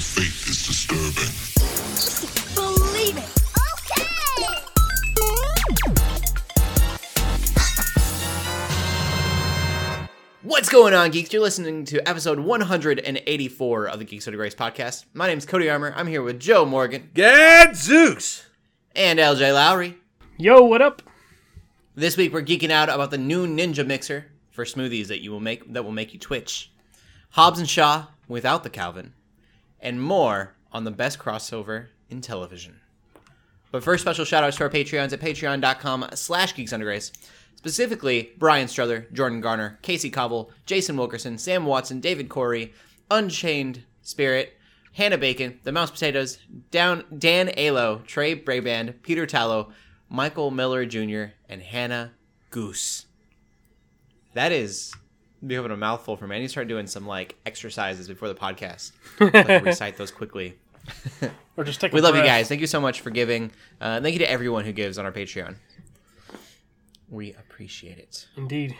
The faith is disturbing. Believe it. Okay. What's going on, geeks? You're listening to episode 184 of the Geeks Under Grace podcast. My name's Cody Armour. I'm here with Joe Morgan Gadzooks! and LJ Lowry. Yo, what up? This week we're geeking out about the new Ninja mixer for smoothies that you will make that will make you twitch. Hobbs and Shaw without the Calvin, and more on the best crossover in television. But first, special shout outs to our Patreons at patreon.com slash geeks. Specifically, Brian Struther, Jordan Garner, Casey Cobble, Jason Wilkerson, Sam Watson, David Corey, Unchained Spirit, Hannah Bacon, The Mouse Potatoes, Down, Dan Alo, Trey Braband, Peter Tallow, Michael Miller Jr., and Hannah Goose. That is becoming a mouthful for me. I need to start doing some like exercises before the podcast. like, recite those quickly. Or just take a We love you guys. Thank you so much for giving. Uh, thank you to everyone who gives on our Patreon. We appreciate it. Indeed.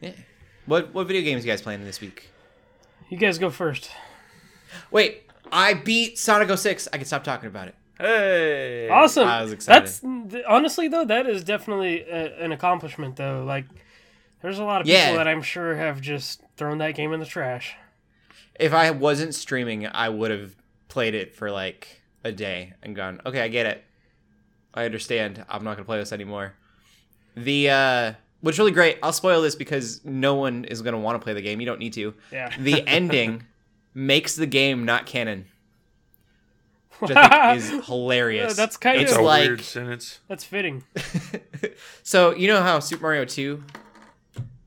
Yeah. What what video games you guys playing this week? You guys go first. Wait, I beat Sonic 06. I can stop talking about it. Hey! Awesome. I was excited. That's honestly though that is definitely a, an accomplishment though. Like, there's a lot of people Yeah. that I'm sure have just thrown that game in the trash. If I wasn't streaming, I would have played it for like a day and gone, okay, I get it. I understand. I'm not gonna play this anymore. The uh what's really great, I'll spoil this because no one is gonna want to play the game. You don't need to. Yeah. The ending makes the game not canon. Which I think is hilarious. Uh, that's kind it's of- a like weird sentence. That's fitting. so you know how Super Mario 2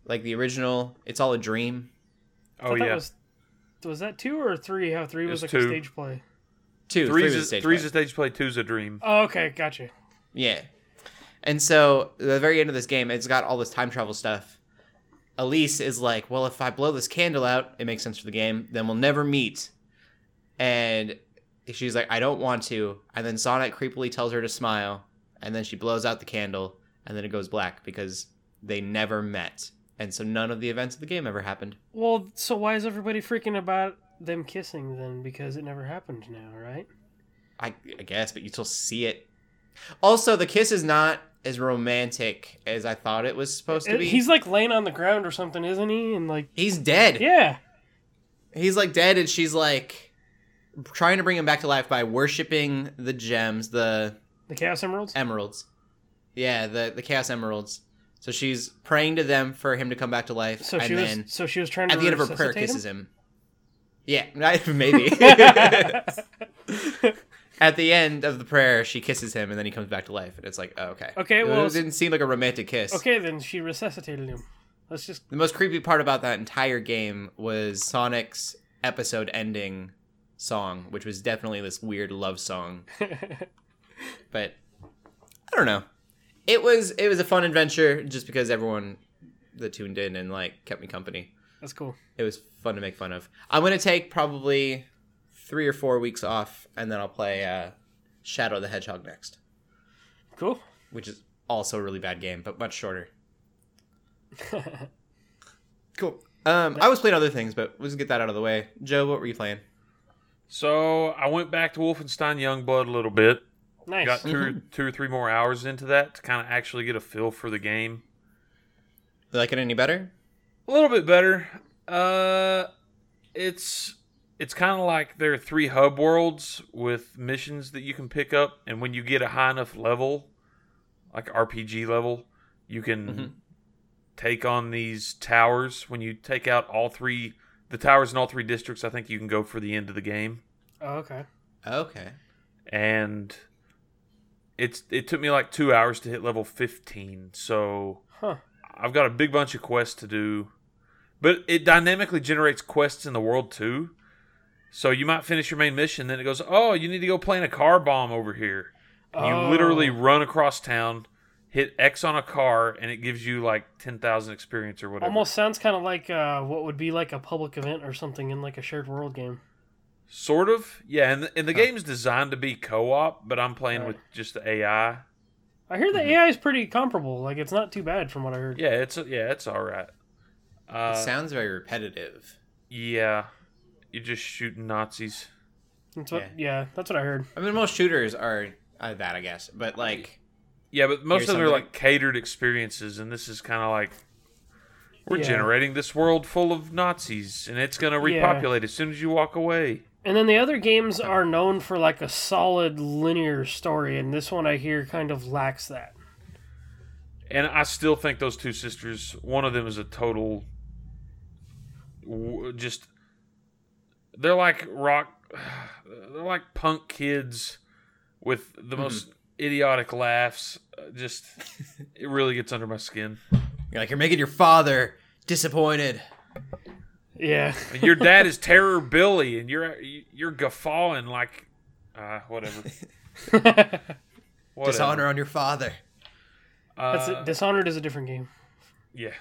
like the original, it's all a dream. Oh thought that yeah, Was, was that two or three? How three was It's like a stage play. Two, three was three's a a, stage three's play. a stage play, two's a dream. Oh, okay, gotcha. Yeah. And so the very end of this game, it's got all this time travel stuff. Elise is like, well, if I blow this candle out, it makes sense for the game. Then we'll never meet. And she's like, I don't want to. And then Sonic creepily tells her to smile. And then she blows out the candle. And then it goes black because they never met. And so none of the events of the game ever happened. Well, so why is everybody freaking about them kissing then? Because it never happened now, right? I, I guess, but you still see it. Also, the kiss is not as romantic as I thought it was supposed to uh, be. He's like laying on the ground or something, isn't he? And like, He's dead. yeah. He's like dead, and she's like trying to bring him back to life by worshiping the gems, the The Chaos Emeralds? emeralds. Yeah, the the chaos emeralds. So she's praying to them for him to come back to life, So and she was then so she was trying to at the end of her prayer kisses him. Yeah, maybe. at the end of the prayer, she kisses him, and then he comes back to life, and it's like, oh, okay. Okay, it well, didn't seem like a romantic kiss. okay, then she resuscitated him. Let's just The most creepy part about that entire game was Sonic's episode ending song, which was definitely this weird love song. but I don't know. It was it was a fun adventure just because everyone that tuned in and like kept me company. That's cool. It was fun to make fun of. I'm gonna take probably three or four weeks off, and then I'll play uh, Shadow the Hedgehog next, Cool. which is also a really bad game, but much shorter. Cool. Um, I was playing other things, but let's get that out of the way. Joe, what were you playing? So I went back to Wolfenstein Youngblood a little bit. Nice. Got 2 two or three more hours into that to kind of actually get a feel for the game. You like it any better? A little bit better. Uh, it's it's kind of like there are three hub worlds with missions that you can pick up, and when you get a high enough level, like RPG level, you can Mhm. take on these towers. When you take out all three, the towers in all three districts, I think you can go for the end of the game. oh, okay. Okay. And it's it took me like two hours to hit level fifteen, so Huh. I've got a big bunch of quests to do, but it dynamically generates quests in the world too. So you might finish your main mission, then it goes, "Oh, you need to go plant a car bomb over here." And you Oh. literally run across town, hit X on a car, and it gives you like ten thousand experience or whatever. Almost sounds kind of like uh, what would be like a public event or something in like a shared world game. Sort of, yeah. And the, and the Huh. game's designed to be co-op, but I'm playing Right. with just the AI. I hear the Mhm. AI is pretty comparable. Like it's not too bad from what I heard. Yeah, it's yeah, it's all right. Uh, it sounds very repetitive. yeah, you're just shooting Nazis. That's what. Yeah. Yeah, that's what I heard. I mean, most shooters are uh, that, I guess. But like, Yeah, but most of them are like catered experiences, and this is kind of like we're Yeah. generating this world full of Nazis, and it's going to Yeah. repopulate as soon as you walk away. And then the other games are known for like a solid linear story, and this one I hear kind of lacks that. And I still think those two sisters, one of them is a total, just they're like rock, they're like punk kids with the most idiotic laughs. Uh, Just it really gets under my skin. you're like, you're making your father disappointed. Yeah. Your dad is Terror Billy, and you're you're guffawing like, uh, whatever. whatever. Dishonor on your father. That's Uh, it. Dishonored is a different game. yeah.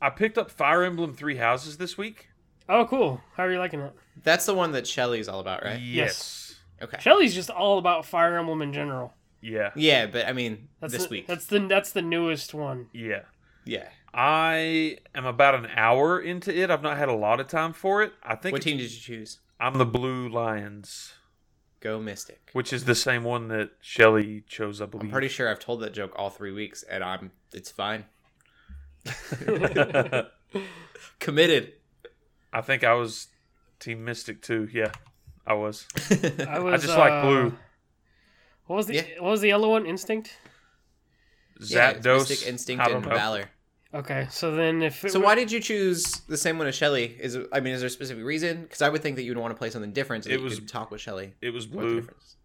I picked up Fire Emblem Three Houses this week. Oh, cool. How are you liking it? That's the one that Shelly's all about, right? Yes. Okay. Shelly's just all about Fire Emblem in general. Yeah. Yeah, but I mean, That's this the, week. That's the that's the newest one. Yeah. Yeah. I am about an hour into it. I've not had a lot of time for it. I think What team did you choose? I'm the Blue Lions, Go Mystic. which is the same one that Shelly chose, I believe. I'm pretty sure I've told that joke all three weeks, and I'm. It's fine. Committed. I think I was Team Mystic too. Yeah, I was. I was. I just like uh, blue. What was the Yeah. What was the yellow one? Instinct. Yeah, it's Zapdos, Mystic, Instinct, and know. Valor. Okay, so then if it So wa- why did you choose the same one as Shelly? Is I mean, is there a specific reason? Because I would think that you'd want to play something different so that It you was- could talk with Shelly. It was What's the blue. difference?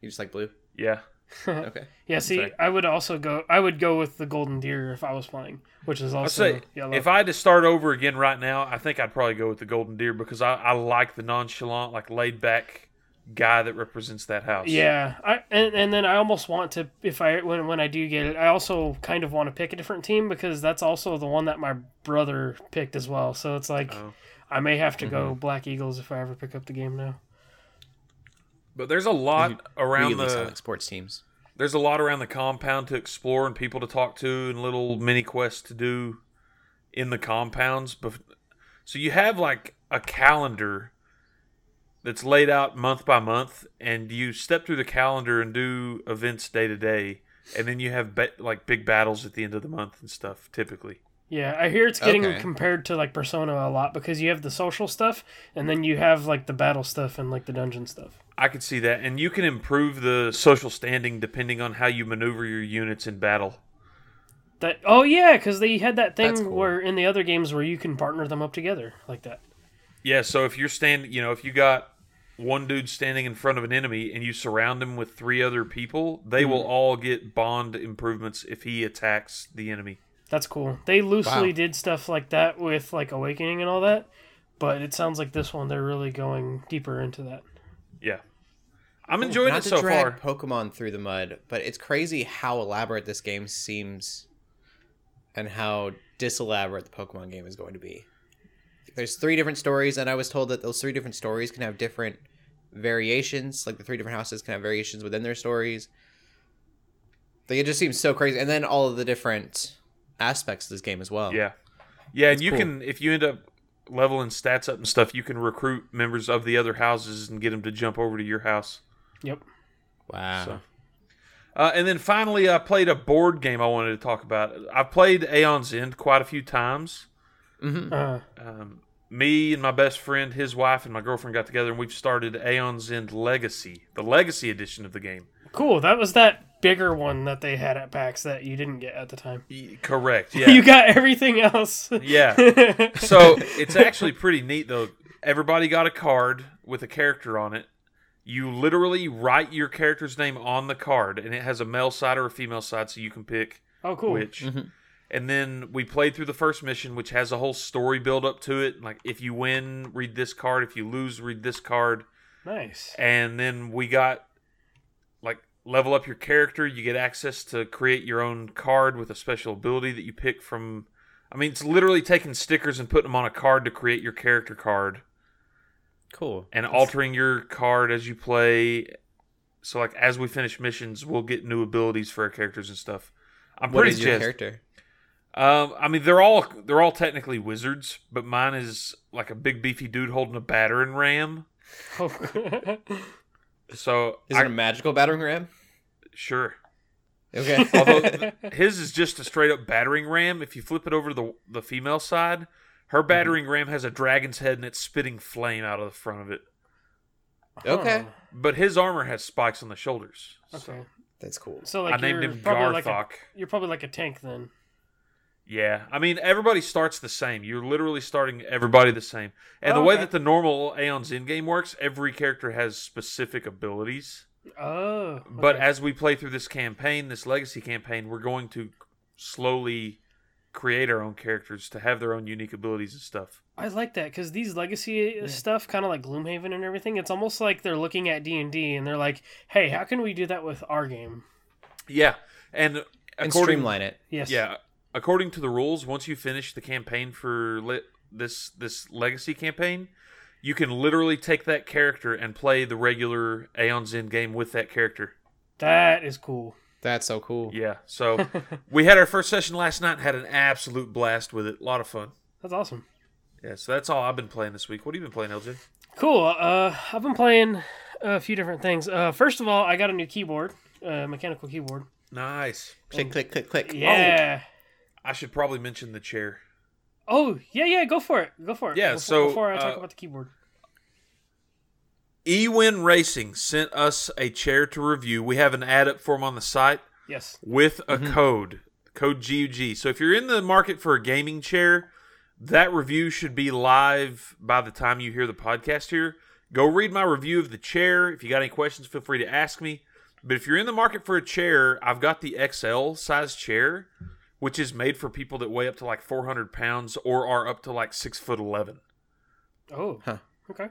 You just like blue? Yeah. Okay. yeah, see, Sorry. I would also go. I would go with the golden deer if I was playing, which is also say yellow. if I had to start over again right now, I think I'd probably go with the Golden Deer because I, I like the nonchalant, like laid back guy that represents that house. Yeah, I and, and then I almost want to if I when when I do get it, I also kind of want to pick a different team because that's also the one that my brother picked as well. So it's like Oh. I may have to go Mm-hmm. Black Eagles if I ever pick up the game now. But there's a lot around really the sports teams. there's a lot around the compound to explore and people to talk to and little mini quests to do in the compounds. Bef- So you have like a calendar that's laid out month by month, and you step through the calendar and do events day to day, and then you have ba- like big battles at the end of the month and stuff. Typically, Yeah, I hear it's getting Okay. compared to like Persona a lot because you have the social stuff and then you have like the battle stuff and like the dungeon stuff. I could see that, and you can improve the social standing depending on how you maneuver your units in battle. That oh yeah, because they had that thing cool. where in the other games where you can partner them up together like that. Yeah, so if you're standing, you know, if you got one dude standing in front of an enemy and you surround him with three other people, they will Hmm. all get bond improvements if he attacks the enemy. That's cool. They loosely Wow. did stuff like that with like Awakening and all that, but it sounds like this one they're really going deeper into that. Yeah. I'm enjoying Not it to so drag far. Pokemon through the mud, but it's crazy how elaborate this game seems, and how diselaborate the Pokemon game is going to be. There's three different stories, and I was told that those three different stories can have different variations. Like the three different houses can have variations within their stories. Like it just seems so crazy, and then all of the different aspects of this game as well. Yeah. Yeah, and you cool. can if you end up leveling stats up and stuff, you can recruit members of the other houses and get them to jump over to your house. Yep. Wow. So- Uh, and then finally, I played a board game I wanted to talk about. I've played Aeon's End quite a few times. Uh, Um, me and my best friend, his wife, and my girlfriend got together and we've started Aeon's End Legacy, the Legacy edition of the game. cool. That was that bigger one that they had at PAX that you didn't get at the time. Y- Correct. Yeah. you got everything else. yeah. So it's actually pretty neat though. Everybody got a card with a character on it. You literally write your character's name on the card, and it has a male side or a female side, so you can pick oh, cool. which. Mm-hmm. And then we played through the first mission, which has a whole story build up to it. Like if you win, read this card. If you lose, read this card. Nice. And then we got like level up your character. You get access to create your own card with a special ability that you pick from. I mean, it's literally taking stickers and putting them on a card to create your character card Cool. and altering your card as you play. So like as we finish missions, we'll get new abilities for our characters and stuff. I'm What pretty is your character? Um, I mean, they're all they're all technically wizards, but mine is like a big beefy dude holding a battering ram. Oh. So Is I, it a magical battering ram? sure. Okay. Although his is just a straight up battering ram. If you flip it over to the the female side, her Mm-hmm. battering ram has a dragon's head and it's spitting flame out of the front of it. okay. But his armor has spikes on the shoulders. Huh. Okay. That's cool. So like I named him probably like a, Garthok. you're probably like a tank then. Yeah, I mean everybody starts the same. You're literally starting everybody the same. And the Oh, way okay. that the normal Aeon's End game works, every character has specific abilities. Oh. But as we play through this campaign, this legacy campaign, we're going to slowly create our own characters to have their own unique abilities and stuff. I like that because these legacy uh, stuff, kind of like Gloomhaven and everything, it's almost like they're looking at D and D and they're like, "Hey, how can we do that with our game?" Yeah, and And streamline it. Yes. yeah, according to the rules, once you finish the campaign for li- this this legacy campaign, you can literally take that character and play the regular Aeon's End game with that character. That is cool. That's so cool. Yeah, so we had our first session last night and had an absolute blast with it. A lot of fun. That's awesome. Yeah, so that's all I've been playing this week. What have you been playing, LJ? Cool. Uh, I've been playing a few different things. Uh, first of all, I got a new keyboard, uh, mechanical keyboard. Nice. Click, click, click, click. Yeah. I should probably mention the chair. Oh, yeah, yeah. Go for it. Go for it. Yeah, Before, so, before I talk uh, about the keyboard. Ewin Racing sent us a chair to review. We have an ad up for them on the site Yes. with a code, code GUG. So if you're in the market for a gaming chair, that review should be live by the time you hear the podcast here. Go read my review of the chair. If you got any questions, feel free to ask me. But if you're in the market for a chair, I've got the XL size chair, which is made for people that weigh up to like 400 pounds or are up to like six foot 11. Oh. Huh. Okay.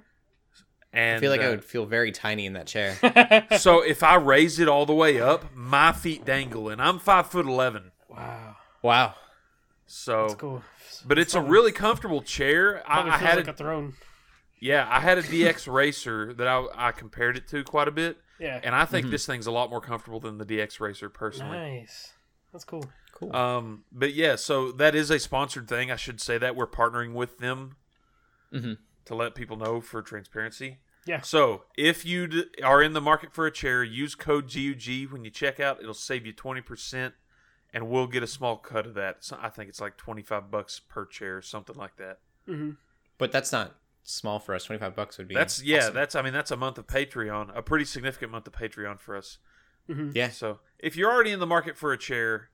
And I feel like I uh, would feel very tiny in that chair. so if I raise it all the way up, my feet dangle, and I'm five foot eleven. Wow. wow. So, That's cool. but it's a really comfortable chair. I, Probably I feels had like a, a throne. yeah, I had a DX Racer that I, I compared it to quite a bit, Yeah. and I think this thing's a lot more comfortable than the DX Racer personally. Nice. That's cool. Cool. Um, but yeah, so that is a sponsored thing. I should say that we're partnering with them Mhm. to let people know for transparency. Yeah. So if you d- are in the market for a chair, use code GUG when you check out. It'll save you twenty percent, and we'll get a small cut of that. So I think it's like twenty five bucks per chair, something like that. hmm but that's not small for us. 25 bucks would be. That's yeah. awesome. That's I mean that's a month of Patreon, a pretty significant month of Patreon for us. Yeah. So if you're already in the market for a chair,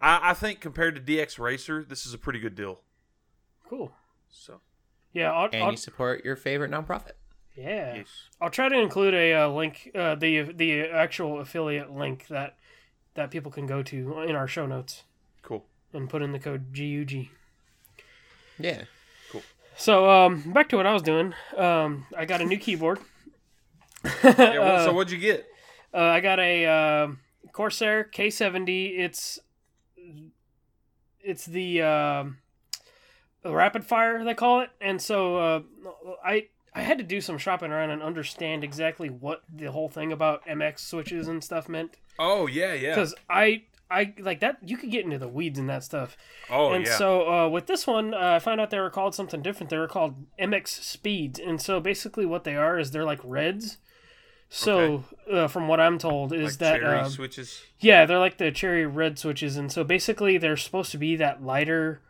I, I think compared to DX Racer, this is a pretty good deal. Cool. So Yeah. I'll, And I'll, you support your favorite nonprofit. yeah. yes. I'll try to include a uh, link, uh, the the actual affiliate link that that people can go to in our show notes Cool. and put in the code GUG. Yeah. Cool. So um, back to what I was doing. Um, I got a new keyboard. Yeah, well, so what'd you get? Uh, I got a uh, Corsair K70. It's it's the um rapid fire they call it, and so uh, I I had to do some shopping around and understand exactly what the whole thing about MX switches and stuff meant Oh yeah, yeah. because I I like that you could get into the weeds in that stuff. Oh and yeah. so uh, with this one, uh, I found out they were called something different. They were called MX Speeds, and so basically what they are is they're like reds. So uh, from what I'm told is like that cherry um, switches. yeah, they're like the cherry red switches, and so basically they're supposed to be that lighter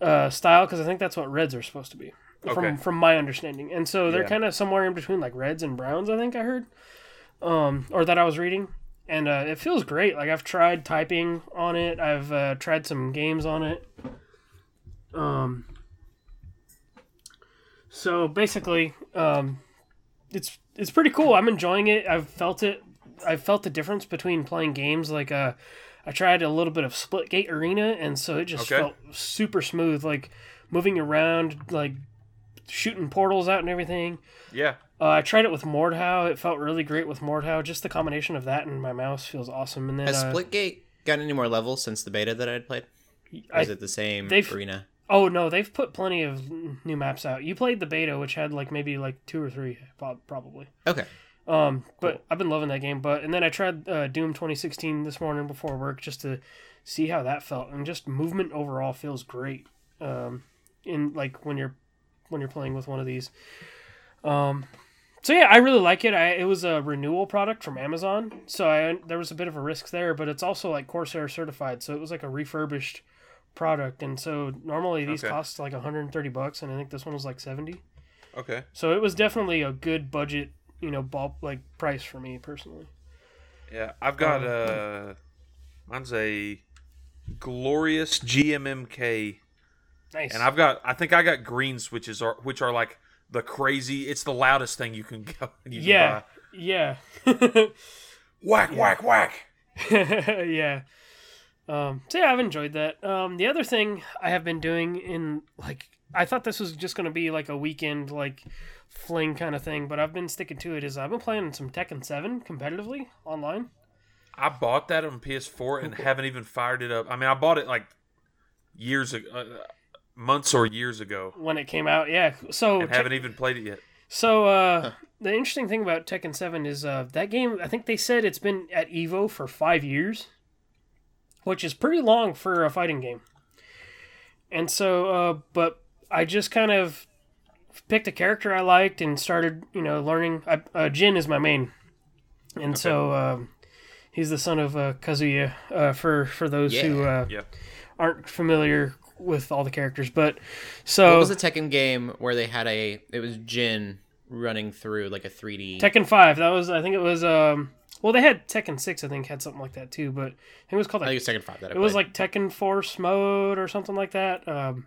uh, style because I think that's what reds are supposed to be Okay. from from my understanding. And so they're Yeah. kind of somewhere in between like reds and browns. I think I heard, um, or that I was reading, and uh, it feels great. Like I've tried typing on it. I've uh, tried some games on it. Um. So basically, um, it's it's pretty cool. I'm enjoying it. I've felt it. I've felt the difference between playing games like uh, I tried a little bit of Splitgate Arena, and so it just Okay. felt super smooth, like moving around, like shooting portals out and everything. Yeah. Uh, I tried it with Mordhau. It felt really great with Mordhau. Just the combination of that and my mouse feels awesome. And then Has uh, Splitgate gotten any more levels since the beta that I had played? Or I, is it the same arena? Oh no, they've put plenty of new maps out. You played the beta, which had like maybe like two or three, probably. Okay. Um, but I've been loving that game. But and then I tried uh, Doom 2016 this morning before work just to see how that felt, and just movement overall feels great. Um, in like when you're when you're playing with one of these. Um, so yeah, I really like it. I, it was a renewal product from Amazon, so I there was a bit of a risk there, but it's also like Corsair certified, so it was like a refurbished product, and so normally these Okay. cost like 130 bucks, and I think this one was like 70. Okay. So it was definitely a good budget, you know, ball like price for me personally. Yeah, I've got uh, mine's a glorious GMMK, Nice. and I've got I think I got green switches are which are like the crazy. It's the loudest thing you can go. You can yeah, buy. yeah, Whack whack whack. yeah. Um, so yeah, I've enjoyed that. Um, the other thing I have been doing in like I thought this was just gonna be like a weekend like fling kind of thing, but I've been sticking to it. Is I've been playing some Tekken Seven competitively online. I bought that on PS4 and haven't even fired it up. I mean, I bought it like years ago, uh, months or years ago, when it came out. Yeah. So and haven't even played it yet. so uh, the interesting thing about Tekken Seven is uh, that game. I think they said it's been at Evo for five years, which is pretty long for a fighting game. And so, uh, but I just kind of picked a character I liked and started, you know, learning. I, uh, Jin is my main, and so um, he's the son of uh, Kazuya. Uh, for for those who uh, Yeah. aren't familiar with all the characters, but What so was the Tekken game where they had a? It was Jin running through like a 3D. Tekken Five. That was I think it was um well they had Tekken Six I think had something like that too, but I think it was called I like, think it was Tekken Five. That I it was like Tekken Force mode or something like that. Um,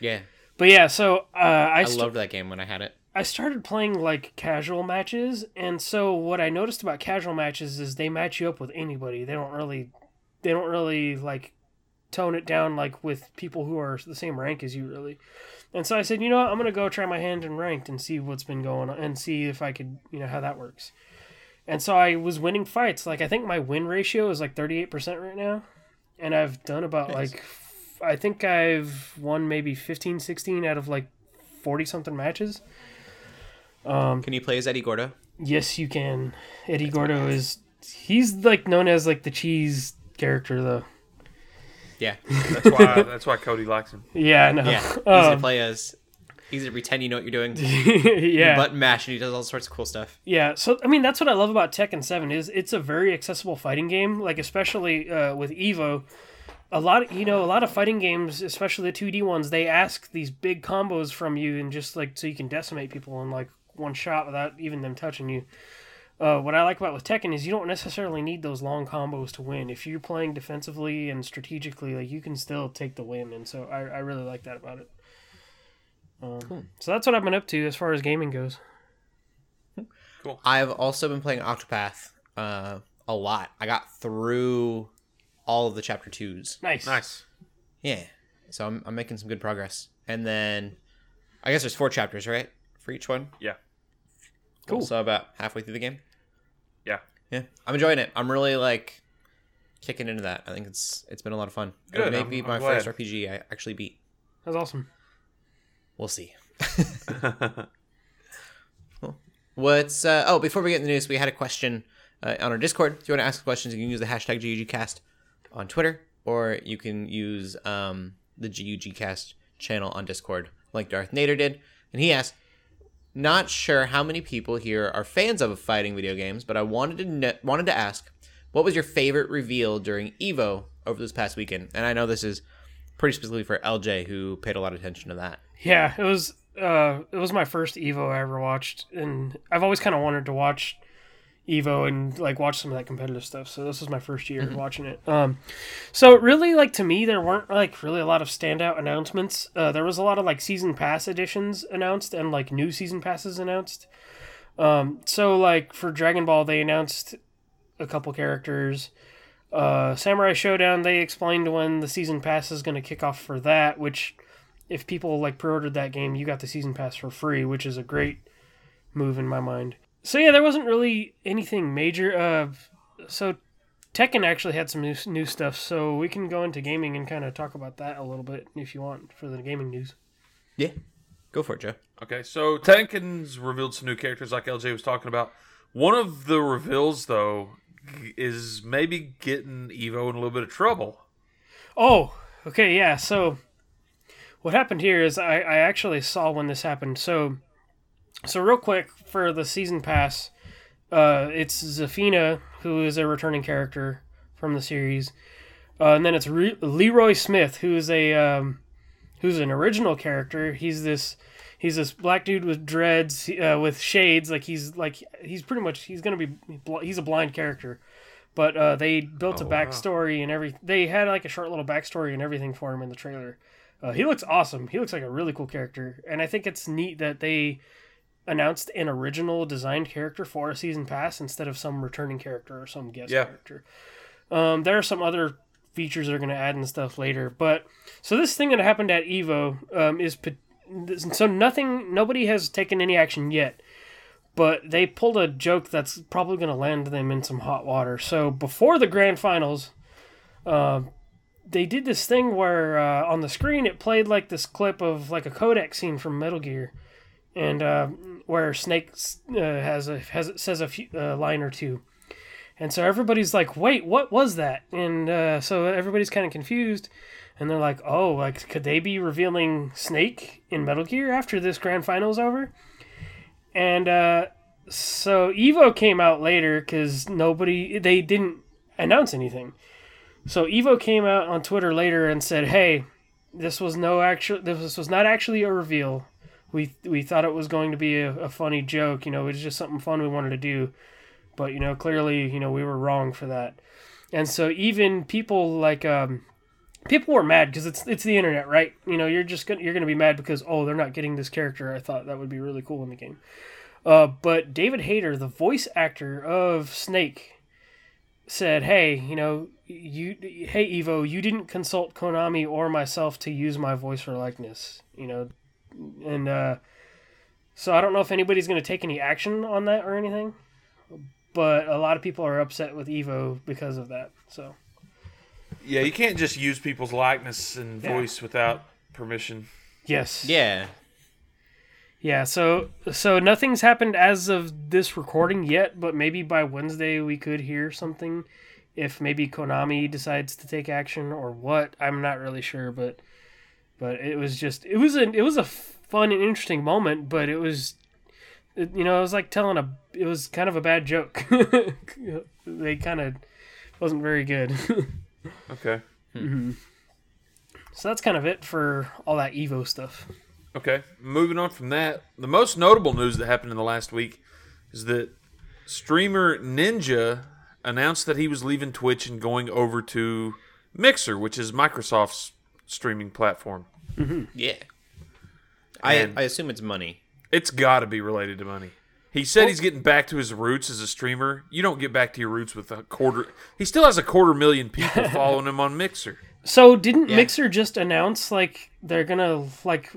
yeah. but yeah, so uh, I I st- loved that game when I had it. I started playing like casual matches, and so what I noticed about casual matches is they match you up with anybody. They don't really, they don't really like tone it down like with people who are the same rank as you really. And so I said, you know what, I'm gonna go try my hand in ranked and see what's been going on and see if I could, you know, how that works. And so I was winning fights. Like I think my win ratio is like 38% right now, and I've done about Nice. like I think I've won maybe 15, 16 out of like 40 something matches. Um, Can you play as Eddie Gordo? Yes, you can. Eddie Gordo is he's like known as like the cheese character though. Yeah. That's why. that's why Cody likes him. Yeah, I know. Yeah. Easy to Um, play as. Easy to pretend you know what you're doing. yeah. Button mash and he does all sorts of cool stuff. Yeah, so I mean that's what I love about Tekken Seven is it's a very accessible fighting game. Like especially uh, with Evo, a lot of, you know a lot of fighting games, especially the two D ones, they ask these big combos from you and just like so you can decimate people in like one shot without even them touching you. Uh, what I like about with Tekken is you don't necessarily need those long combos to win. If you're playing defensively and strategically, like you can still take the win, and so I, I really like that about it. Um, Cool. So that's what I've been up to as far as gaming goes. Cool. I've also been playing Octopath uh, a lot. I got through all of the chapter twos. Nice, Nice. Yeah. So I'm, I'm making some good progress. And then I guess there's four chapters, right? For each one? Yeah. Cool. So about halfway through the game. Yeah. Yeah. I'm enjoying it. I'm really like kicking into that. I think it's it's been a lot of fun. Good, It may I'm- be I'm my glad. first RPG I actually beat. That's awesome. We'll see. Cool. What's uh, oh before we get in the news, we had a question uh, on our Discord. If you want to ask questions, you can use the hashtag GUGcast on Twitter, or you can use um, the GUGcast channel on Discord, like Darth Nader did. And he asked, "Not sure how many people here are fans of fighting video games, but I wanted to kn- wanted to ask, what was your favorite reveal during Evo over this past weekend?" And I know this is pretty specifically for LJ, who paid a lot of attention to that. Yeah, it was uh it was my first Evo I ever watched and I've always kind of wanted to watch Evo and like watch some of that competitive stuff. So this was my first year watching it. Um so really like to me there weren't like really a lot of standout announcements. Uh there was a lot of like season pass editions announced and like new season passes announced. Um so like for Dragon Ball they announced a couple characters. Uh, Samurai Shodown, they explained when the season pass is going to kick off for that, which if people like pre-ordered that game, you got the season pass for free, which is a great move in my mind. So yeah, there wasn't really anything major. Uh, so Tekken actually had some new, new stuff, so we can go into gaming and kind of talk about that a little bit if you want for the gaming news. Yeah, go for it, Joe. Okay, so Tekken's revealed some new characters like LJ was talking about. One of the reveals, though, is maybe getting Evo in a little bit of trouble. Oh, okay, yeah. So what happened here is I, I actually saw when this happened. So So real quick for the season pass, uh, it's Zafina who is a returning character from the series, uh, and then it's Re- Leroy Smith who is a um, who's an original character. He's this he's this black dude with dreads uh, with shades. Like he's like he's pretty much he's gonna be bl- he's a blind character. But uh, they built a Oh, wow. backstory and every they had like a short little backstory and everything for him in the trailer. Uh, he looks awesome. He looks like a really cool character, and I think it's neat that they announced an original designed character for a season pass instead of some returning character or some guest Yeah. character. Um, there are some other features they're going to add and stuff later, but so this thing that happened at Evo um, is so nothing. Nobody has taken any action yet, but they pulled a joke that's probably going to land them in some hot water. So before the grand finals, uh, they did this thing where uh, on the screen it played like this clip of like a codec scene from Metal Gear, and uh, where Snake uh, has a has says a few, uh, line or two, and so everybody's like, "Wait, what was that?" And uh, so everybody's kind of confused, and they're like, "Oh, like could they be revealing Snake in Metal Gear after this grand finals over?" And uh, so Evo came out later because nobody they didn't announce anything. So Evo came out on Twitter later and said, "Hey, this was no actual. This was not actually a reveal. We we thought it was going to be a, a funny joke. You know, it was just something fun we wanted to do, but you know, clearly, you know, we were wrong for that. And so even people like um, people were mad because it's it's the internet, right? You know, you're just gonna you're gonna be mad because oh, they're not getting this character. I thought that would be really cool in the game. Uh, but David Hayter, the voice actor of Snake, said, "Hey, you know, you, hey Evo, you didn't consult Konami or myself to use my voice or likeness, you know, and uh, so I don't know if anybody's going to take any action on that or anything, but a lot of people are upset with Evo because of that. So Yeah, you can't just use people's likeness and Yeah. voice without permission. yes, Yeah. Yeah. So so nothing's happened as of this recording yet, but maybe by Wednesday we could hear something. If maybe Konami decides to take action or what, I'm not really sure, but but it was just it was a it was a fun and interesting moment, but it was it, you know it was like telling a it was kind of a bad joke. they kind of wasn't very good. Okay. Hmm. Mm-hmm. so that's kind of it for all that Evo stuff. Okay. Moving on from that, the most notable news that happened in the last week is that streamer Ninja announced that he was leaving Twitch and going over to Mixer, which is Microsoft's streaming platform. Mm-hmm. Yeah. I And- I assume it's money. It's got to be related to money. He said he's getting back to his roots as a streamer. You don't get back to your roots with a quarter. He still has a quarter million people following him on Mixer. So didn't Yeah. Mixer just announce like they're gonna like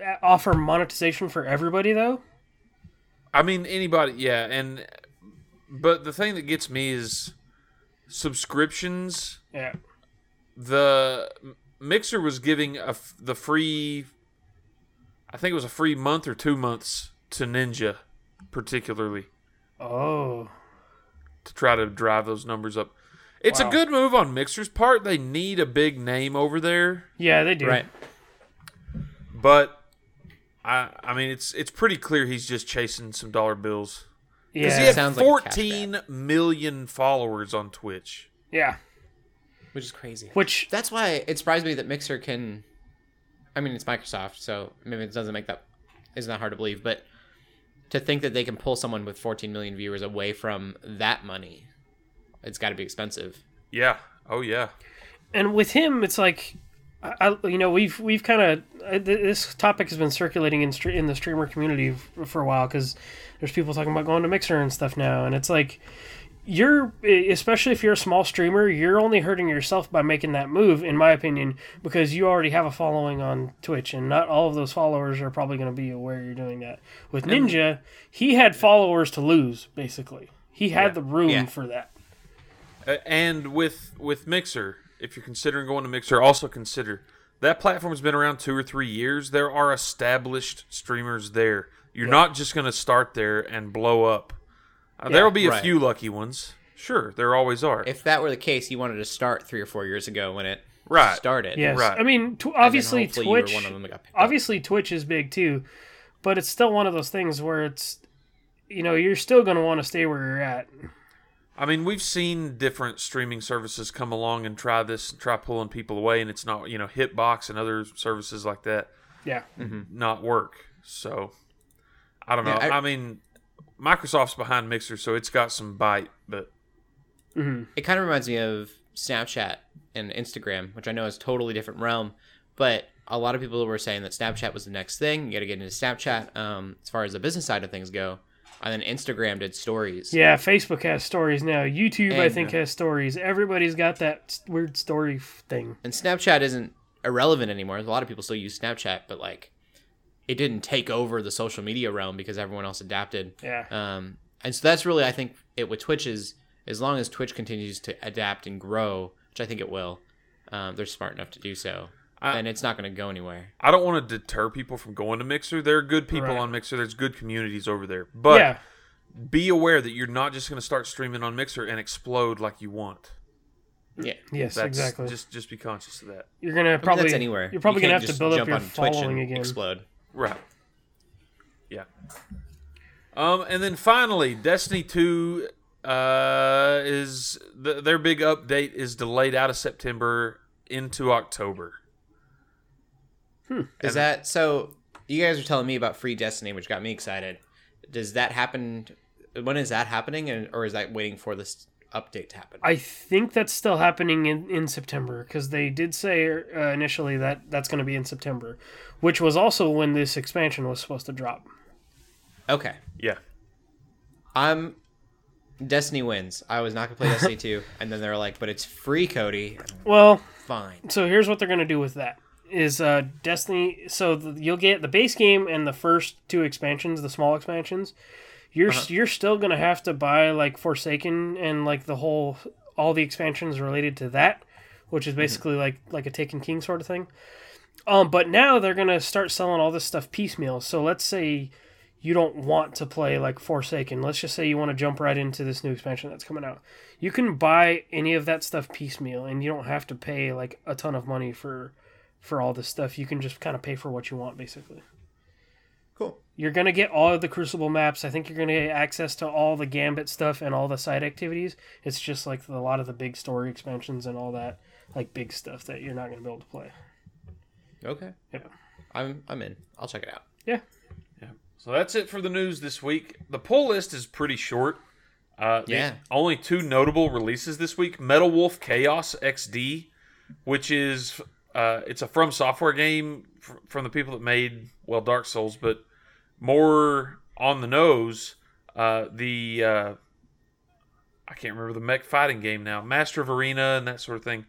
Uh, offer monetization for everybody though? I mean, anybody, yeah. And but the thing that gets me is subscriptions. Yeah. The Mixer was giving a the free. I think it was a free month or two months to Ninja, particularly Oh. to try to drive those numbers up. It's Wow. a good move on Mixer's part. They need a big name over there. Yeah, they do. Right. But I I mean it's it's pretty clear he's just chasing some dollar bills. Yeah. he had Sounds like a cash 14 million followers on Twitch. yeah. Which is crazy. Which That's why it surprised me that Mixer can. I mean, it's Microsoft, so maybe it doesn't make that. Isn't that hard to believe? But to think that they can pull someone with 14 million viewers away from that money, it's got to be expensive. Yeah. Oh yeah. and with him it's like I, you know we've we've kind of this topic has been circulating in stre- in the streamer community for a while because there's people talking about going to Mixer and stuff now, and it's like you're especially if you're a small streamer, you're only hurting yourself by making that move, in my opinion, because you already have a following on Twitch, and not all of those followers are probably going to be aware you're doing that. With Ninja, he had followers to lose, basically. He had Yeah. the room Yeah. for that. Uh, and with with Mixer, if you're considering going to Mixer, also consider that platform's been around two or three years. There are established streamers there. You're not just going to start there and blow up. Uh, there will be a right. few lucky ones. Sure, there always are. If that were the case, you wanted to start three or four years ago when it Right. started. Yes, Right. I mean, tw- obviously hopefully you were Twitch. one of them that got picked up. obviously Twitch is big too, but it's still one of those things where it's, you know, you're still going to want to stay where you're at. I mean, we've seen different streaming services come along and try this, and try pulling people away, and it's not, you know, Hitbox and other services like that Yeah. not work. So, I don't know. Yeah, I- I, mean, Microsoft's behind Mixer, so it's got some bite, but It kind of reminds me of Snapchat and Instagram, which I know is totally different realm, but a lot of people were saying that Snapchat was the next thing. You got to get into Snapchat um, as far as the business side of things go, and then Instagram did stories. Yeah, Facebook has stories now. YouTube, I think, has stories. Everybody's got that weird story thing. And Snapchat isn't irrelevant anymore. A lot of people still use Snapchat, but like, it didn't take over the social media realm because everyone else adapted. Yeah. Um, and so that's really, I think, it with Twitch is as long as Twitch continues to adapt and grow, which I think it will, um, they're smart enough to do so. I- and it's not going to go anywhere. I don't want to deter people from going to Mixer. There are good people Right. on Mixer. There's good communities over there. But yeah. be aware that you're not just going to start streaming on Mixer and explode like you want. Yeah. Yes, That's exactly. Just just be conscious of that. you're gonna I mean, probably that's anywhere. You're probably You gonna have to just build up jump your on Twitch following and again. Explode. Right. Yeah. Um, and then finally, Destiny Two uh, is th- their big update is delayed out of September into October. Is that so? You guys are telling me about free Destiny, which got me excited. Does that happen? When is that happening, and or is that waiting for this update to happen? I think that's still happening in, in September because they did say uh, initially that that's going to be in September, which was also when this expansion was supposed to drop. okay, Yeah. I'm. Destiny wins. I was not gonna play Destiny two, and then they're like, "But it's free, Cody." Well, Fine. so here's what they're going to do with that is uh Destiny so the, you'll get the base game and the first two expansions, the small expansions. You're you're still going to have to buy like Forsaken and like the whole all the expansions related to that, which is basically like like a Taken King sort of thing. Um but now they're going to start selling all this stuff piecemeal. So let's say you don't want to play like Forsaken. Let's just say you want to jump right into this new expansion that's coming out. You can buy any of that stuff piecemeal, and you don't have to pay like a ton of money for for all this stuff. You can just kind of pay for what you want, basically. Cool. You're gonna get all of the Crucible maps. I think you're gonna get access to all the Gambit stuff and all the side activities. It's just like a lot of the big story expansions and all that, like big stuff that you're not gonna be able to play. Okay. Yeah. I'm I'm in. I'll check it out. Yeah. Yeah. So that's it for the news this week. The pull list is pretty short. Uh, Yeah. Only two notable releases this week: Metal Wolf Chaos XD, which is uh, it's a From Software game fr- from the people that made well Dark Souls, but more on the nose. Uh, the uh, I can't remember the mech fighting game now, Master of Arena and that sort of thing.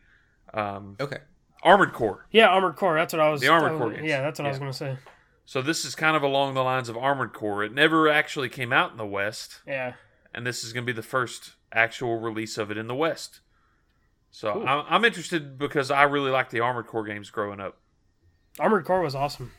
Um, Okay. Armored Core. Yeah, Armored Core. That's what I was. The Armored I was- Core games. Yeah, that's what I was gonna say. So this is kind of along the lines of Armored Core. It never actually came out in the West. Yeah. and this is going to be the first actual release of it in the West. So Cool. I'm, I'm interested because I really liked the Armored Core games growing up. Armored Core was awesome.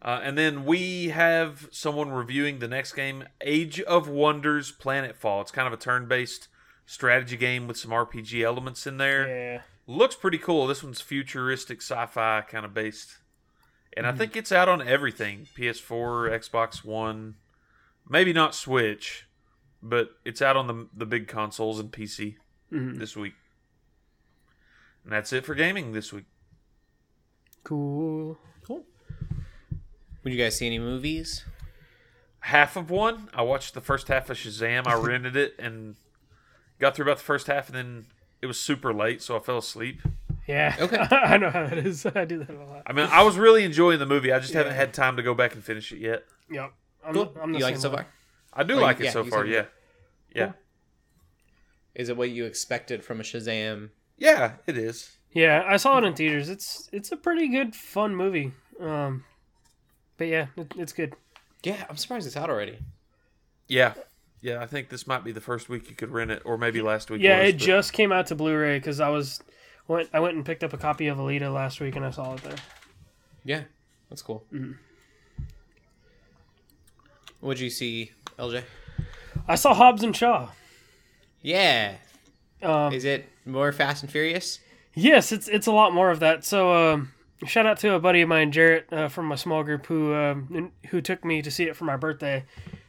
Uh, and then we have someone reviewing the next game, Age of Wonders Planetfall. It's kind of a turn based strategy game with some RPG elements in there. Yeah. Looks pretty cool. This one's futuristic sci fi kind of based. And I think it's out on everything PS4, Xbox One, maybe not Switch, but it's out on the, the big consoles and PC Mhm. this week. And that's it for gaming this week. Cool. Cool. Would you guys see any movies? Half of one, I watched the first half of Shazam. I rented it and got through about the first half, and then it was super late, so I fell asleep. Yeah. Okay. I know how that is. I do that a lot. I mean, I was really enjoying the movie. I just haven't had time to go back and finish it yet. Yep. I'm, Cool. I'm the you like it so way. far? I do Oh, you- like it yeah, so far. said Yeah, you yeah, Is it what you expected from a Shazam? yeah. It is. Yeah, I saw it in theaters. It's it's a pretty good, fun movie. Um, but yeah, it, it's good. Yeah, I'm surprised it's out already. Yeah, yeah. I think this might be the first week you could rent it, or maybe last week. Yeah, was, it but- just came out to Blu-ray because I was went I went and picked up a copy of Alita last week and I saw it there. Yeah, that's cool. What'd you see, LJ? I saw Hobbs and Shaw. Yeah. Um, Is it more Fast and Furious? Yes, it's it's a lot more of that. So, um, shout out to a buddy of mine, Jarrett, uh, from my small group, who um, who took me to see it for my birthday.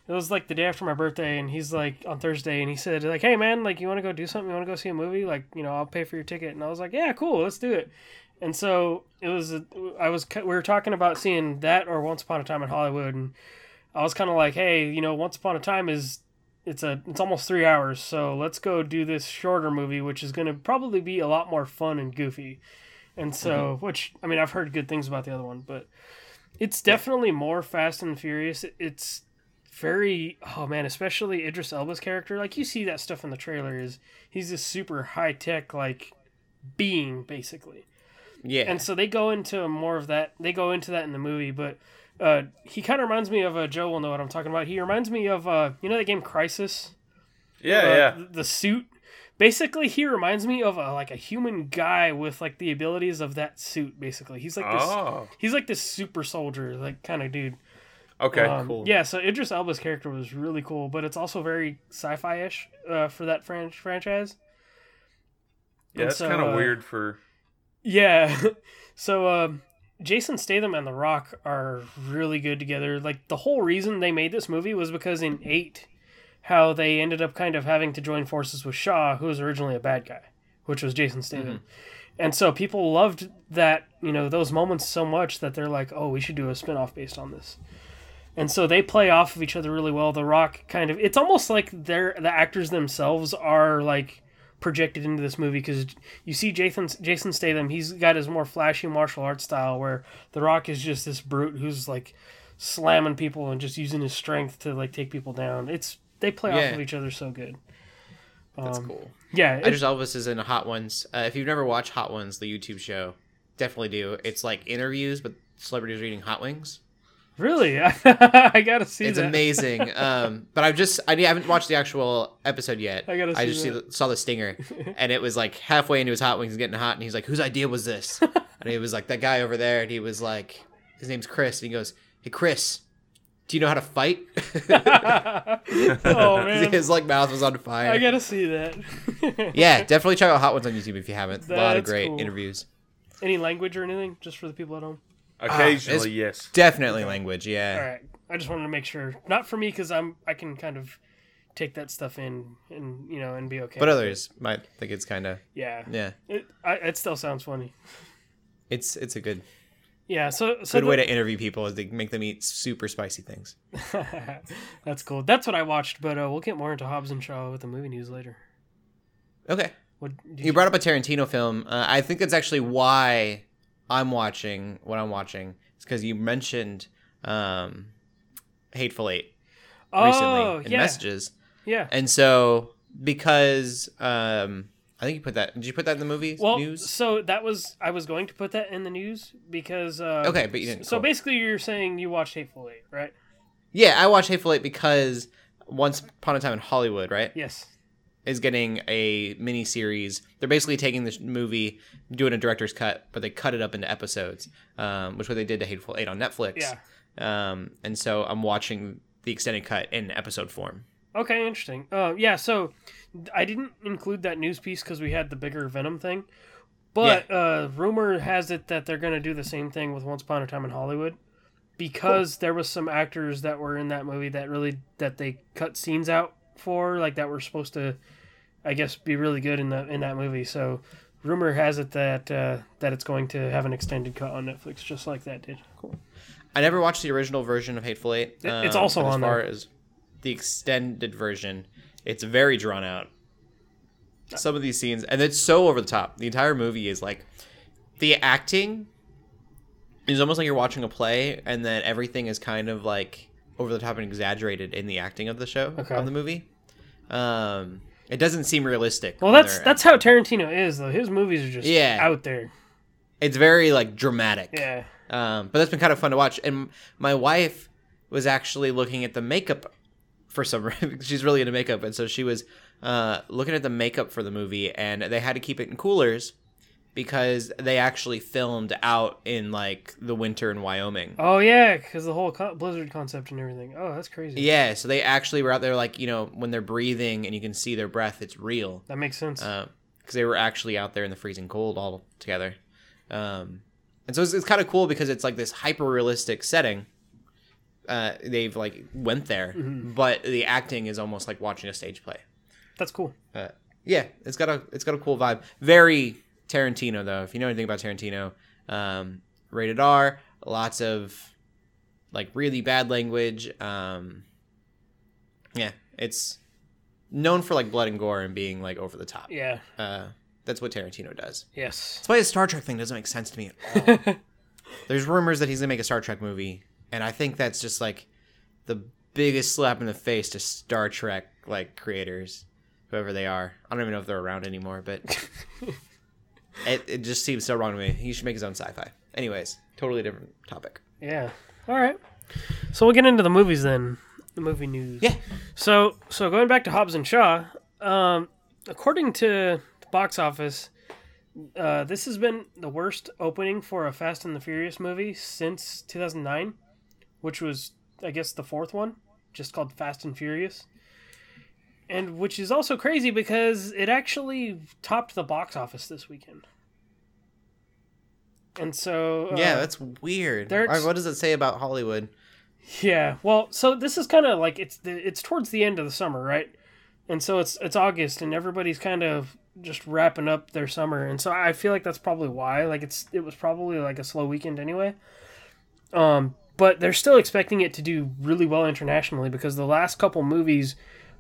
It was like the day after my birthday, and he's like on Thursday, and he said like, "Hey man, like you want to go do something? You want to go see a movie? Like you know, I'll pay for your ticket." And I was like, "Yeah, cool, let's do it." And so it was. I was we were talking about seeing that or Once Upon a Time in Hollywood, and I was kind of like, "Hey, you know, Once Upon a Time is it's a it's almost three hours, so let's go do this shorter movie, which is going to probably be a lot more fun and goofy." And so, mm-hmm. which I mean, I've heard good things about the other one, but it's definitely more Fast and Furious. It's very oh man, especially Idris Elba's character. Like you see that stuff in the trailer is he's this super high tech like being basically. Yeah. And so they go into more of that. They go into that in the movie, but uh, he kind of reminds me of uh, Joe will know what I'm talking about. He reminds me of uh, you know the game Crysis. Yeah, Uh, yeah. th- The suit. Basically, he reminds me of a, like a human guy with like the abilities of that suit. Basically, he's like this. Oh, He's like this super soldier, like kind of dude. okay. Um, cool. Yeah, so Idris Elba's character was really cool, but it's also very sci-fi ish uh, for that fran- franchise. yeah, and that's so, kind of uh, weird for. Yeah. so um, Jason Statham and The Rock are really good together. Like the whole reason they made this movie was because in 8 how they ended up kind of having to join forces with Shaw, who was originally a bad guy, which was Jason mm-hmm. Statham. And so people loved that, you know, those moments so much that they're like, "Oh, we should do a spin-off based on this." And so they play off of each other really well. The Rock kind of it's almost like they're the actors themselves are like projected into this movie because you see Jason Jason Statham. He's got his more flashy martial arts style, where The Rock is just this brute who's like slamming people and just using his strength to like take people down. It's they play off of each other so good. That's Um, cool. Yeah, Idris Elba is in Hot Ones. Uh, if you've never watched Hot Ones, the YouTube show, definitely do. It's like interviews, but celebrities are eating hot wings. Really, I gotta see that. It's that. amazing. um, but I've just I haven't watched the actual episode yet. I gotta see just that. saw the stinger, and it was like halfway into his hot wings, getting hot, and he's like, "Whose idea was this?" and he was like, "That guy over there," and he was like, "His name's Chris," and he goes, "Hey, Chris." Do you know how to fight? oh man, His like mouth was on fire. I gotta see that. yeah, definitely check out Hot Ones on YouTube if you haven't. A lot of great cool. interviews. Any language or anything, just for the people at home. Occasionally, yes. Definitely language. Yeah. All right, I just wanted to make sure. Not for me because I'm I can kind of take that stuff in and you know and be okay. But others might think it's kind of yeah, yeah. it I, it still sounds funny. It's it's a good Yeah, so so good way to interview people is to make them eat super spicy things. That's cool. That's what I watched, but uh, we'll get more into Hobbs and Shaw with the movie news later. Okay. What did You brought up a Tarantino film. Uh, I think that's actually why I'm watching what I'm watching. is because you mentioned um, Hateful Eight recently oh, in yeah, messages, yeah. and so because um, I think you put that. Did you put that in the movie Well, news? so that was I was going to put that in the news because uh, Okay, but you didn't. So Cool. basically, you're saying you watched Hateful Eight, right? Yeah, I watched Hateful Eight because Once Upon a Time in Hollywood, right, Yes. Is getting a mini series. They're basically taking this movie, doing a director's cut, but they cut it up into episodes, um, which is what they did to Hateful Eight on Netflix. Yeah. Um, and so I'm watching the extended cut in episode form. Okay, interesting. Uh, yeah, so I didn't include that news piece because we had the bigger Venom thing, but uh, rumor has it that they're going to do the same thing with Once Upon a Time in Hollywood because there was some actors that were in that movie that really that they cut scenes out for, like that were supposed to, I guess, be really good in the in that movie. So rumor has it that uh, that it's going to have an extended cut on Netflix, just like that did. Cool. I never watched the original version of Hateful Eight. It- it's also on as far there. as the extended version, it's very drawn out. Some of these scenes, and it's so over the top. The entire movie is like the acting is almost like you're watching a play, and then everything is kind of like over the top and exaggerated in the acting of the show Okay. of the movie. Um, it doesn't seem realistic. Well, that's that's how Tarantino is though. His movies are just Yeah. out there. it's very like dramatic. Yeah. Um, but that's been kind of fun to watch. And my wife was actually looking at the makeup for some reason. She's really into makeup, and so she was uh, looking at the makeup for the movie, and they had to keep it in coolers because they actually filmed out in like the winter in Wyoming. Oh yeah, because the whole co- Blizzard concept and everything. Oh, that's crazy. Yeah, so they actually were out there like you know when they're breathing and you can see their breath, it's real That makes sense. because they were actually out there in the freezing cold all together. Um, and so it's, it's kind of cool because it's like this hyper realistic setting. Uh, they've like went there, but the acting is almost like watching a stage play. That's cool. Uh, yeah, it's got a it's got a cool vibe. Very Tarantino though. If you know anything about Tarantino, um, rated R. Lots of like really bad language. Um, yeah, it's known for like blood and gore and being like over the top. Yeah. Uh, that's what Tarantino does. Yes. That's why his Star Trek thing doesn't make sense to me at all. There's rumors that he's gonna make a Star Trek movie, and I think that's just like the biggest slap in the face to Star Trek like creators, whoever they are. I don't even know if they're around anymore, but it, it just seems so wrong to me. He should make his own sci-fi. Anyways, totally different topic. Yeah. All right. So we'll get into the movies then. The movie news. Yeah. So so going back to Hobbs and Shaw, um, according to the box office, uh, this has been the worst opening for a Fast and the Furious movie since 2009, which was I guess the fourth one, just called Fast and Furious. And which is also crazy because it actually topped the box office this weekend. And so uh, yeah, that's weird. right, what does it say about Hollywood? Yeah, well, so this is kind of like it's the it's towards the end of the summer, right? And so it's it's August, and everybody's kind of just wrapping up their summer, and so I feel like that's probably why. Like it's it was probably like a slow weekend anyway. Um, but they're still expecting it to do really well internationally because the last couple movies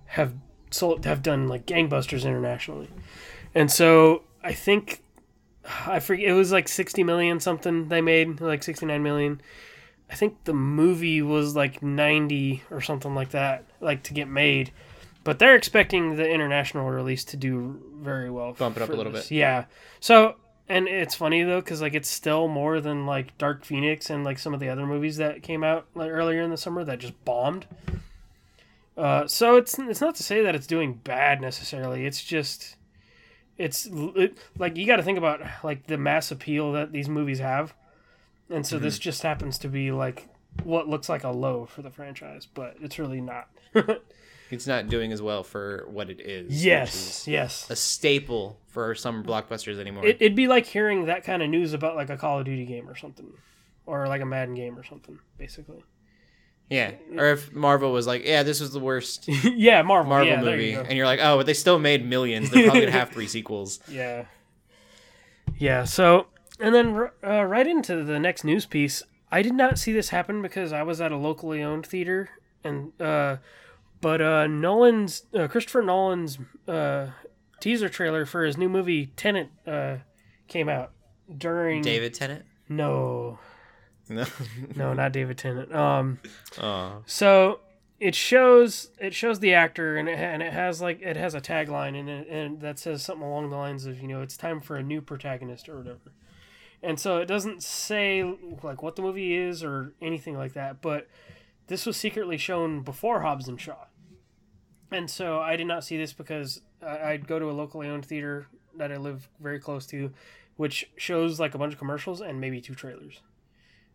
have sold have done like gangbusters internationally, and so I think I forget it was like sixty million something they made like sixty nine million. I think the movie was like 90 or something like that, like to get made. But they're expecting the international release to do very well. Bump it up a little this. bit. Yeah. So, and it's funny though, because like it's still more than like Dark Phoenix and like some of the other movies that came out like earlier in the summer that just bombed. Uh, so it's it's not to say that it's doing bad necessarily. It's just it's it, like you got to think about like the mass appeal that these movies have, and so Mm-hmm. this just happens to be like what looks like a low for the franchise, but it's really not. It's not doing as well for what it is. yes, is yes. a staple for some blockbusters anymore. It, it'd be like hearing that kind of news about like a Call of Duty game or something, or like a Madden game or something, basically. Yeah, or if Marvel was like, "Yeah, this was the worst yeah, Marvel. Marvel yeah, movie," you and you're like, "Oh, but they still made millions. They're probably gonna have three sequels." Yeah. Yeah. So, and then uh, right into the next news piece. I did not see this happen because I was at a locally owned theater, and uh, but uh, Nolan's uh, Christopher Nolan's uh, teaser trailer for his new movie Tenet uh, came out during David Tennant. No, No. no, not David Tennant. Um, oh. so it shows it shows the actor and it, and it has like it has a tagline in it and that says something along the lines of you know it's time for a new protagonist or whatever and so it doesn't say like what the movie is or anything like that but this was secretly shown before hobbs and shaw and so i did not see this because I- i'd go to a locally owned theater that i live very close to which shows like a bunch of commercials and maybe two trailers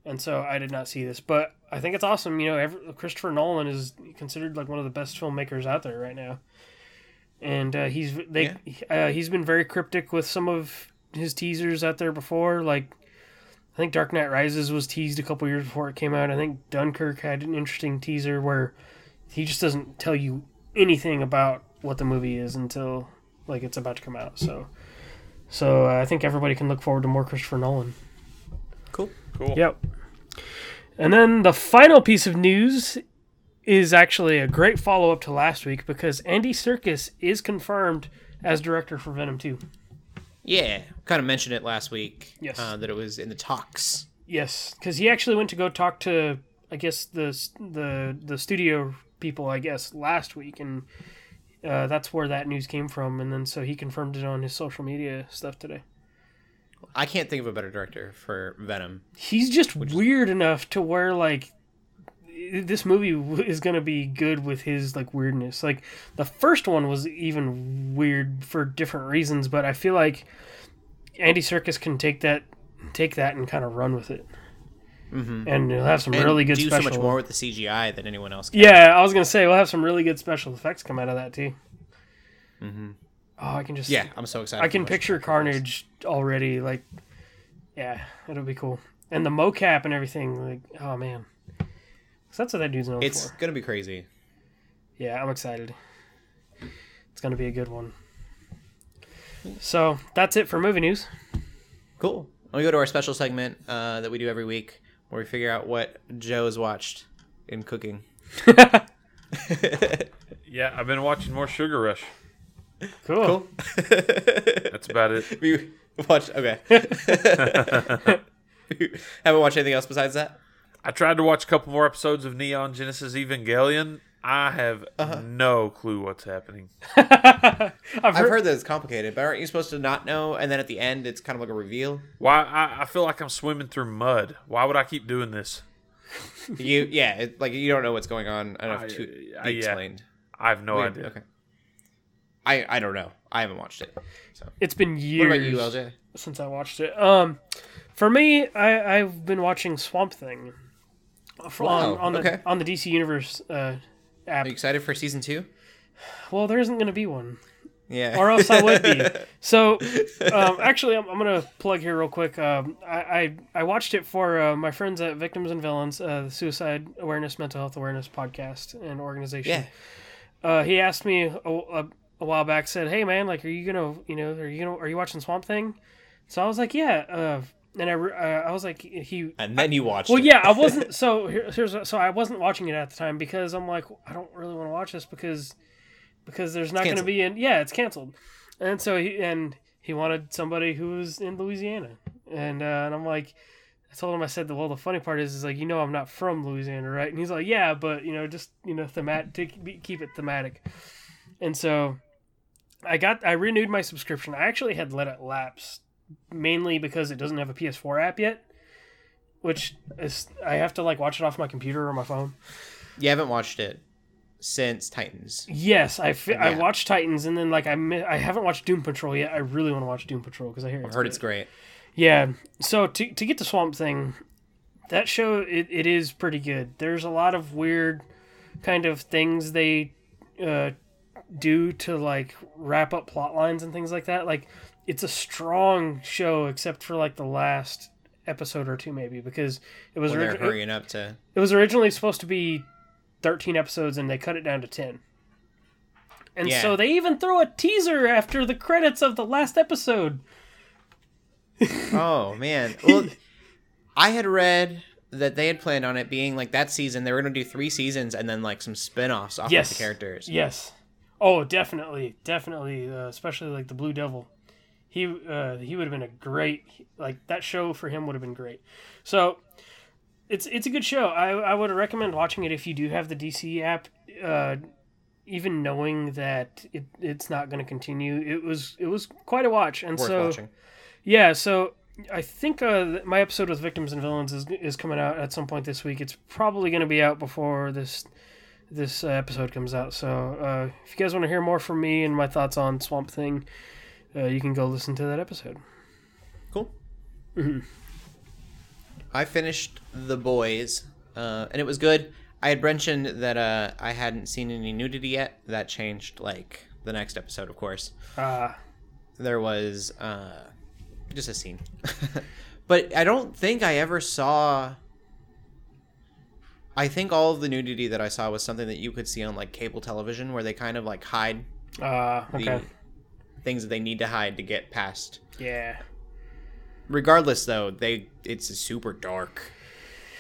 and so I did not see this, but I think it's awesome. You know, every, Christopher Nolan is considered like one of the best filmmakers out there right now, and uh, he's they uh, he's been very cryptic with some of his teasers out there before. Like, I think Dark Knight Rises was teased a couple years before it came out. I think Dunkirk had an interesting teaser where he just doesn't tell you anything about what the movie is until like it's about to come out. So, so uh, I think everybody can look forward to more Christopher Nolan. Cool. Cool. Yep. And then the final piece of news is actually a great follow up to last week because Andy Serkis is confirmed as director for Venom 2. Yeah, kind of mentioned it last week. Yes. Uh, that it was in the talks. Yes, because he actually went to go talk to, I guess the the the studio people, I guess, last week, and uh, that's where that news came from. And then so he confirmed it on his social media stuff today. I can't think of a better director for Venom. he's just weird enough to where like this movie is gonna be good with his like weirdness. Like the first one was even weird for different reasons, but I feel like Andy Serkis can take that take that and kind of run with it, mm-hmm. and he'll have some And really good do special. so much more with the CGI than anyone else. Can. Yeah, I was gonna say we'll have some really good special effects come out of that too. Mm-hmm. Oh, I can just Yeah, I'm so excited. I can picture. Carnage already, like, Yeah, it'll be cool. And the mocap and everything, like, oh man, 'Cause that's what that dude's known It's for. gonna be crazy. Yeah, I'm excited. It's gonna be a good one. So that's it for movie news. Cool. We go to our special segment uh, that we do every week, where we figure out what Joe has watched in cooking. Yeah, I've been watching more Sugar Rush. Cool. Cool. That's about it. we watched. Okay. Haven't watched anything else besides that. I tried to watch a couple more episodes of Neon Genesis Evangelion. I have uh-huh. no clue what's happening. I've I've heard, heard that it's complicated, but aren't you supposed to not know? And then at the end, it's kind of like a reveal. Why? I, I feel like I'm swimming through mud. Why would I keep doing this? You, yeah, it, like you don't know what's going on enough I- to I- be yeah. explained. I have no Weird. idea. Okay. I I don't know. I haven't watched it. So it's been what years about you, LJ? since I watched it. Um, for me, I I've been watching Swamp Thing. For- Wow, on, on the okay. on the DC Universe uh, app. Are you excited for season two? Well, there isn't going to be one. Yeah. or else I would be. So, um, actually, I'm, I'm gonna plug here real quick. Um, I, I I watched it for uh, my friends at Victims and Villains, uh, the Suicide Awareness Mental Health Awareness podcast and organization. yeah. Uh, he asked me a, a, a while back, said, "Hey man, like, are you gonna, you know, are you gonna, are you watching Swamp Thing?" So I was like, "Yeah." Uh, and I, uh, I was like, he. And then you watched. Well, it. yeah, I wasn't. So here, here's so I wasn't watching it at the time because I'm like, I don't really want to watch this because because there's not going to be in. Yeah, it's canceled. And so he and he wanted somebody who was in Louisiana, and uh, and I'm like, I told him I said, well, the funny part is, is like you know I'm not from Louisiana, right? And he's like, yeah, but you know just you know themat to keep it thematic. And so I got I renewed my subscription. I actually had let it lapse mainly because it doesn't have a PS4 app yet, which is I have to like watch it off my computer or my phone. You haven't watched it since Titans. Yes, I fi- I watched Titans and then like I mi- I haven't watched Doom Patrol yet. I really want to watch Doom Patrol because I hear I've it's heard good. it's great. Yeah. So to to get to Swamp Thing, that show it, it is pretty good. There's a lot of weird kind of things they uh, do to like wrap up plot lines and things like that. Like it's a strong show except for like the last episode or two maybe because it was origi- hurrying up to. it was originally supposed to be 13 episodes and they cut it down to 10. And Yeah. so they even throw a teaser after the credits of the last episode. Oh man. Well, I had read that they had planned on it being like that season. They were going to do three seasons and then like some spin-offs off Yes. of the characters. Yes. Oh, definitely, definitely, uh, especially like the Blue Devil. He uh, he would have been a great like that show for him would have been great. So it's it's a good show. I I would recommend watching it if you do have the DC app. Uh, even knowing that it, it's not going to continue, it was it was quite a watch. And Worth so watching. yeah, so I think uh, my episode with victims and villains is is coming out at some point this week. It's probably going to be out before this this uh, episode comes out. So uh, if you guys want to hear more from me and my thoughts on Swamp Thing, uh, you can go listen to that episode. Cool. Mhm. I finished The Boys, uh, and it was good. I had mentioned that uh, I hadn't seen any nudity yet. That changed, like, the next episode, of course. Uh, There was uh, just a scene. but I don't think I ever saw. I think all of the nudity that I saw was something that you could see on, like, cable television, where they kind of, like, hide uh, the things that they need to hide to get past. Yeah. Regardless, though, they it's a super dark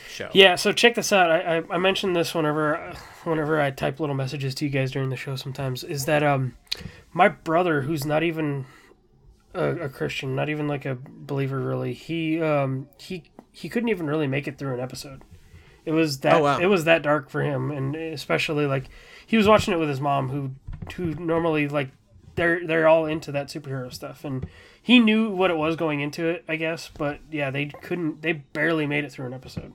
show. Yeah, so check this out. I, I, I mentioned this whenever whenever I type little messages to you guys during the show sometimes is that um my brother who's not even a, a Christian, not even like a believer really, he um he he couldn't even really make it through an episode. It was that Oh, wow. it was that dark for him and especially like he was watching it with his mom who who normally like they're they're all into that superhero stuff and he knew what it was going into it, I guess, but yeah, they couldn't they barely made it through an episode.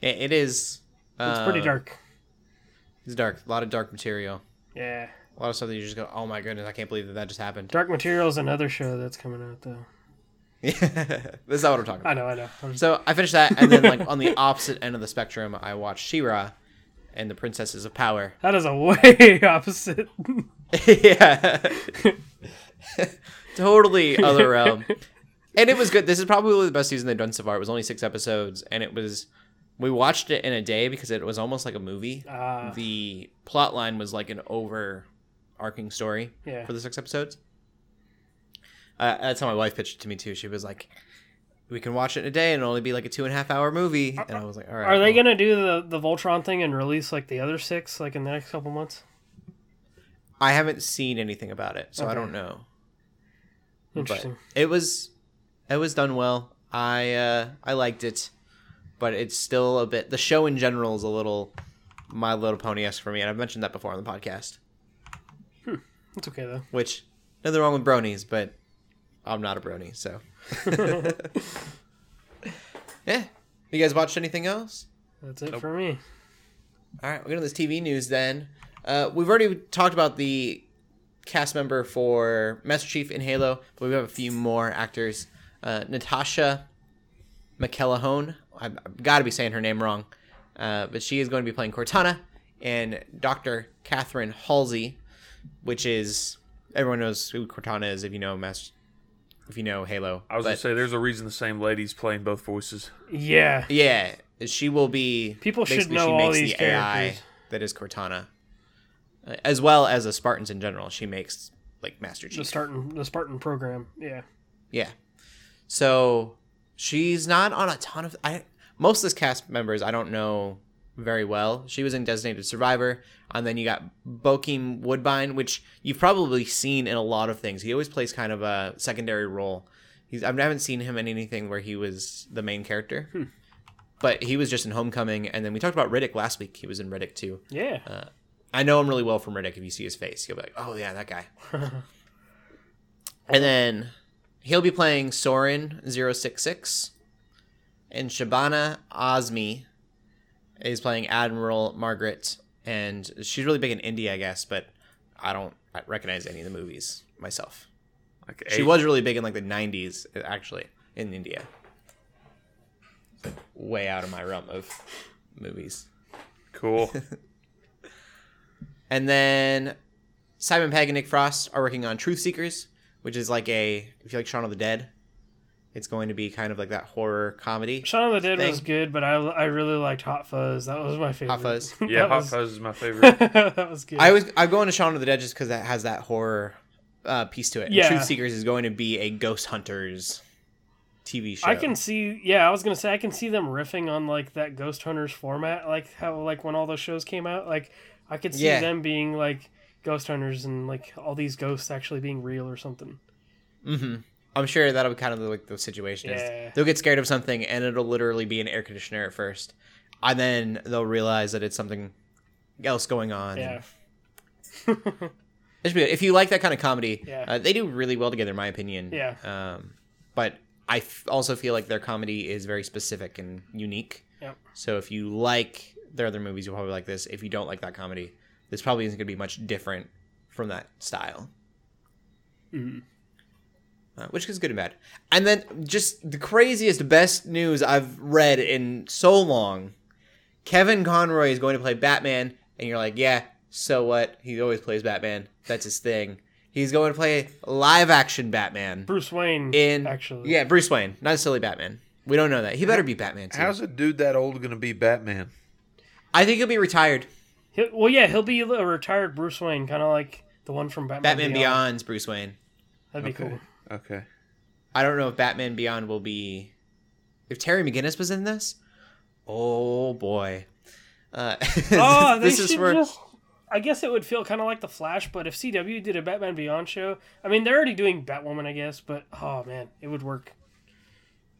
It, it is. It's pretty uh, dark. It's dark. A lot of dark material. Yeah. A lot of stuff that you just go, oh my goodness, I can't believe that that just happened. Dark Material is another show that's coming out though. this is not what I'm talking I about. know, I know. I'm- So I finished that, and then like on the opposite end of the spectrum, I watched She-Ra and the Princesses of Power. that is a way opposite. yeah, totally other realm. and it was good. This is probably the best season they've done so far. It was only six episodes, and it was we watched it in a day because it was almost like a movie. Ah. the plot line was like an overarching story Yeah. for the six episodes. Uh, that's how my wife pitched it to me too. She was like, "We can watch it in a day, and it'll only be like a two and a half hour movie." And I was like, "All right." Are they well." gonna do the the Voltron thing and release like the other six like in the next couple months? I haven't seen anything about it, so I don't know. Interesting. But it was it was done well. I uh I liked it, but it's still a bit the show in general is a little my little pony esque for me, and I've mentioned that before on the podcast. It's okay though. Which nothing wrong with bronies, but I'm not a brony, so Yeah. You guys watched anything else? That's it Nope. for me. All right, we're going to this TV news then. Uh, we've already talked about the cast member for Master Chief in Halo, but we have a few more actors. Uh, Natascha McElhone, I've, I've got to be saying her name wrong, uh, but she is going to be playing Cortana, and Dr. Catherine Halsey, which is everyone knows who Cortana is if you know Master, if you know Halo. I was but, gonna say there's a reason the same lady's playing both voices. Yeah. yeah, she will be. People should know she all makes these the AI characters. that is Cortana, as well as the Spartans in general. She makes like Master Chief. The Spartan the Spartan program. Yeah. yeah, so she's not on a ton of. I most of this cast members I don't know very well. She was in Designated Survivor, and then you got Bokeem Woodbine, which you've probably seen in a lot of things. He always plays kind of a secondary role. He's I haven't seen him in anything where he was the main character. But he was just in Homecoming, and then we talked about Riddick last week. He was in Riddick too. Yeah. Uh, I know him really well from Riddick. If you see his face, you'll be like, "Oh yeah, that guy." and then he'll be playing Soren 066, and Shabana Azmi is playing Admiral Margaret, and she's really big in India, I guess, but I don't recognize any of the movies myself. Like She was really big in like the 90s, actually, in India. Way out of my realm of movies. cool. And then Simon Pegg and Nick Frost are working on Truth Seekers, which is like a if you like Shaun of the Dead, it's going to be kind of like that horror comedy. Shaun of the Dead was good, but I, I really liked Hot Fuzz. That was my favorite. Hot Fuzz. Yeah, Hot was, Fuzz is my favorite. that was good. I was I'm going to Shaun of the Dead just because that has that horror uh, piece to it. And Yeah. Truth Seekers is going to be a ghost hunters TV show. I can see, yeah, I was gonna say I can see them riffing on like that Ghost Hunters format, like how like when all those shows came out. Like I could see Yeah. them being like Ghost Hunters and like all these ghosts actually being real or something. hmm I'm sure that'll be kind of like the situation. is Yeah. They'll get scared of something and it'll literally be an air conditioner at first, and then they'll realize that it's something else going on. Yeah, It should be good. If you like that kind of comedy, Yeah. uh, they do really well together, in my opinion. Yeah. Um, but I f- also feel like their comedy is very specific and unique. Yep. So if you like their other movies, you'll probably like this. If you don't like that comedy, this probably isn't going to be much different from that style. Mhm. Uh, which is good and bad. And then just the craziest, best news I've read in so long. Kevin Conroy is going to play Batman, and you're like, yeah, so what? He always plays Batman. That's his thing. He's going to play live action Batman Bruce Wayne. in actually, Yeah, Bruce Wayne, not silly Batman. We don't know that. He better be Batman too. How's a dude that old gonna be Batman? I think he'll be retired. He'll, well, yeah, he'll be a retired Bruce Wayne, kind of like the one from Batman, Batman Beyond. Beyond's Bruce Wayne. That'd be Okay. cool. Okay. I don't know if Batman Beyond will be. If Terry McGinnis was in this, oh boy. Uh, Oh, this is where just. I guess it would feel kind of like the Flash, but if CW did a Batman Beyond show, I mean, they're already doing Batwoman, I guess, but oh man, it would work.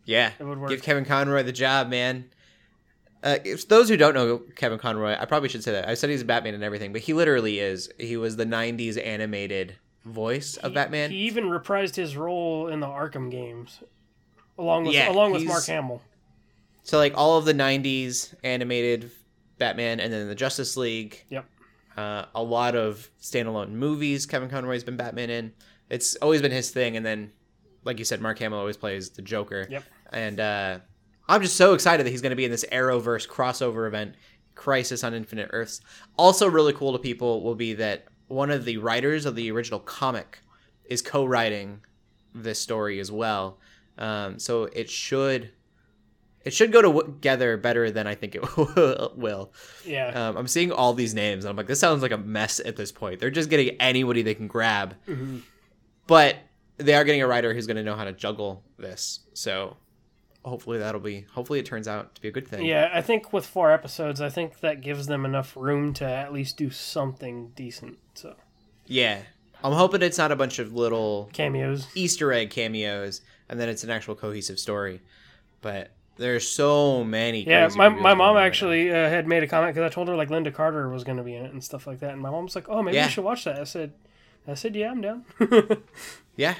yeah, It would work. give Kevin Conroy the job, man. Uh, if those who don't know Kevin Conroy, I probably should say that. I said he's a Batman and everything, but he literally is. He was the '90s animated voice of Batman. He even reprised his role in the Arkham games, along with Yeah, along with Mark Hamill. So like all of the '90s animated Batman, and then the Justice League. Yep. Uh, a lot of standalone movies Kevin Conroy's been Batman in. It's always been his thing, and then, like you said, Mark Hamill always plays the Joker. Yep. And uh, I'm just so excited that he's going to be in this Arrowverse crossover event, Crisis on Infinite Earths. Also, really cool to people will be that one of the writers of the original comic is co-writing this story as well. Um, so it should it should go together better than I think it will. Yeah. Um, I'm seeing all these names, and I'm like, this sounds like a mess at this point. They're just getting anybody they can grab, Mm-hmm. but they are getting a writer who's going to know how to juggle this. So hopefully that'll be. Hopefully it turns out to be a good thing. Yeah, I think with four episodes, I think that gives them enough room to at least do something decent. So Yeah. I'm hoping it's not a bunch of little cameos. Easter egg cameos, and then it's an actual cohesive story. But there's so many. Yeah, my, my mom actually uh, had made a comment because I told her like Lynda Carter was going to be in it and stuff like that, and my mom was like, "Oh, maybe Yeah. you should watch that." I said, "I said, yeah, I'm down." Yeah,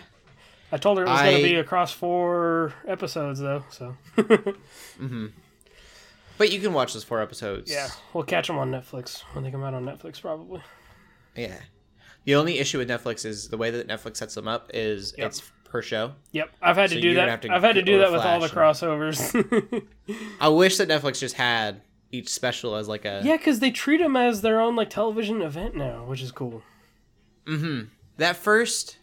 I told her it was going to be across four episodes though, so mhm but you can watch those four episodes. yeah, we'll catch them on Netflix when they come out on Netflix probably. yeah. The only issue with Netflix is the way that Netflix sets them up is Yep. it's per show. Yep, I've had to So do that. to I've had to do that with all the crossovers. I wish that Netflix just had each special as like a yeah, because they treat them as their own like television event now, which is cool. Mm-hmm. That first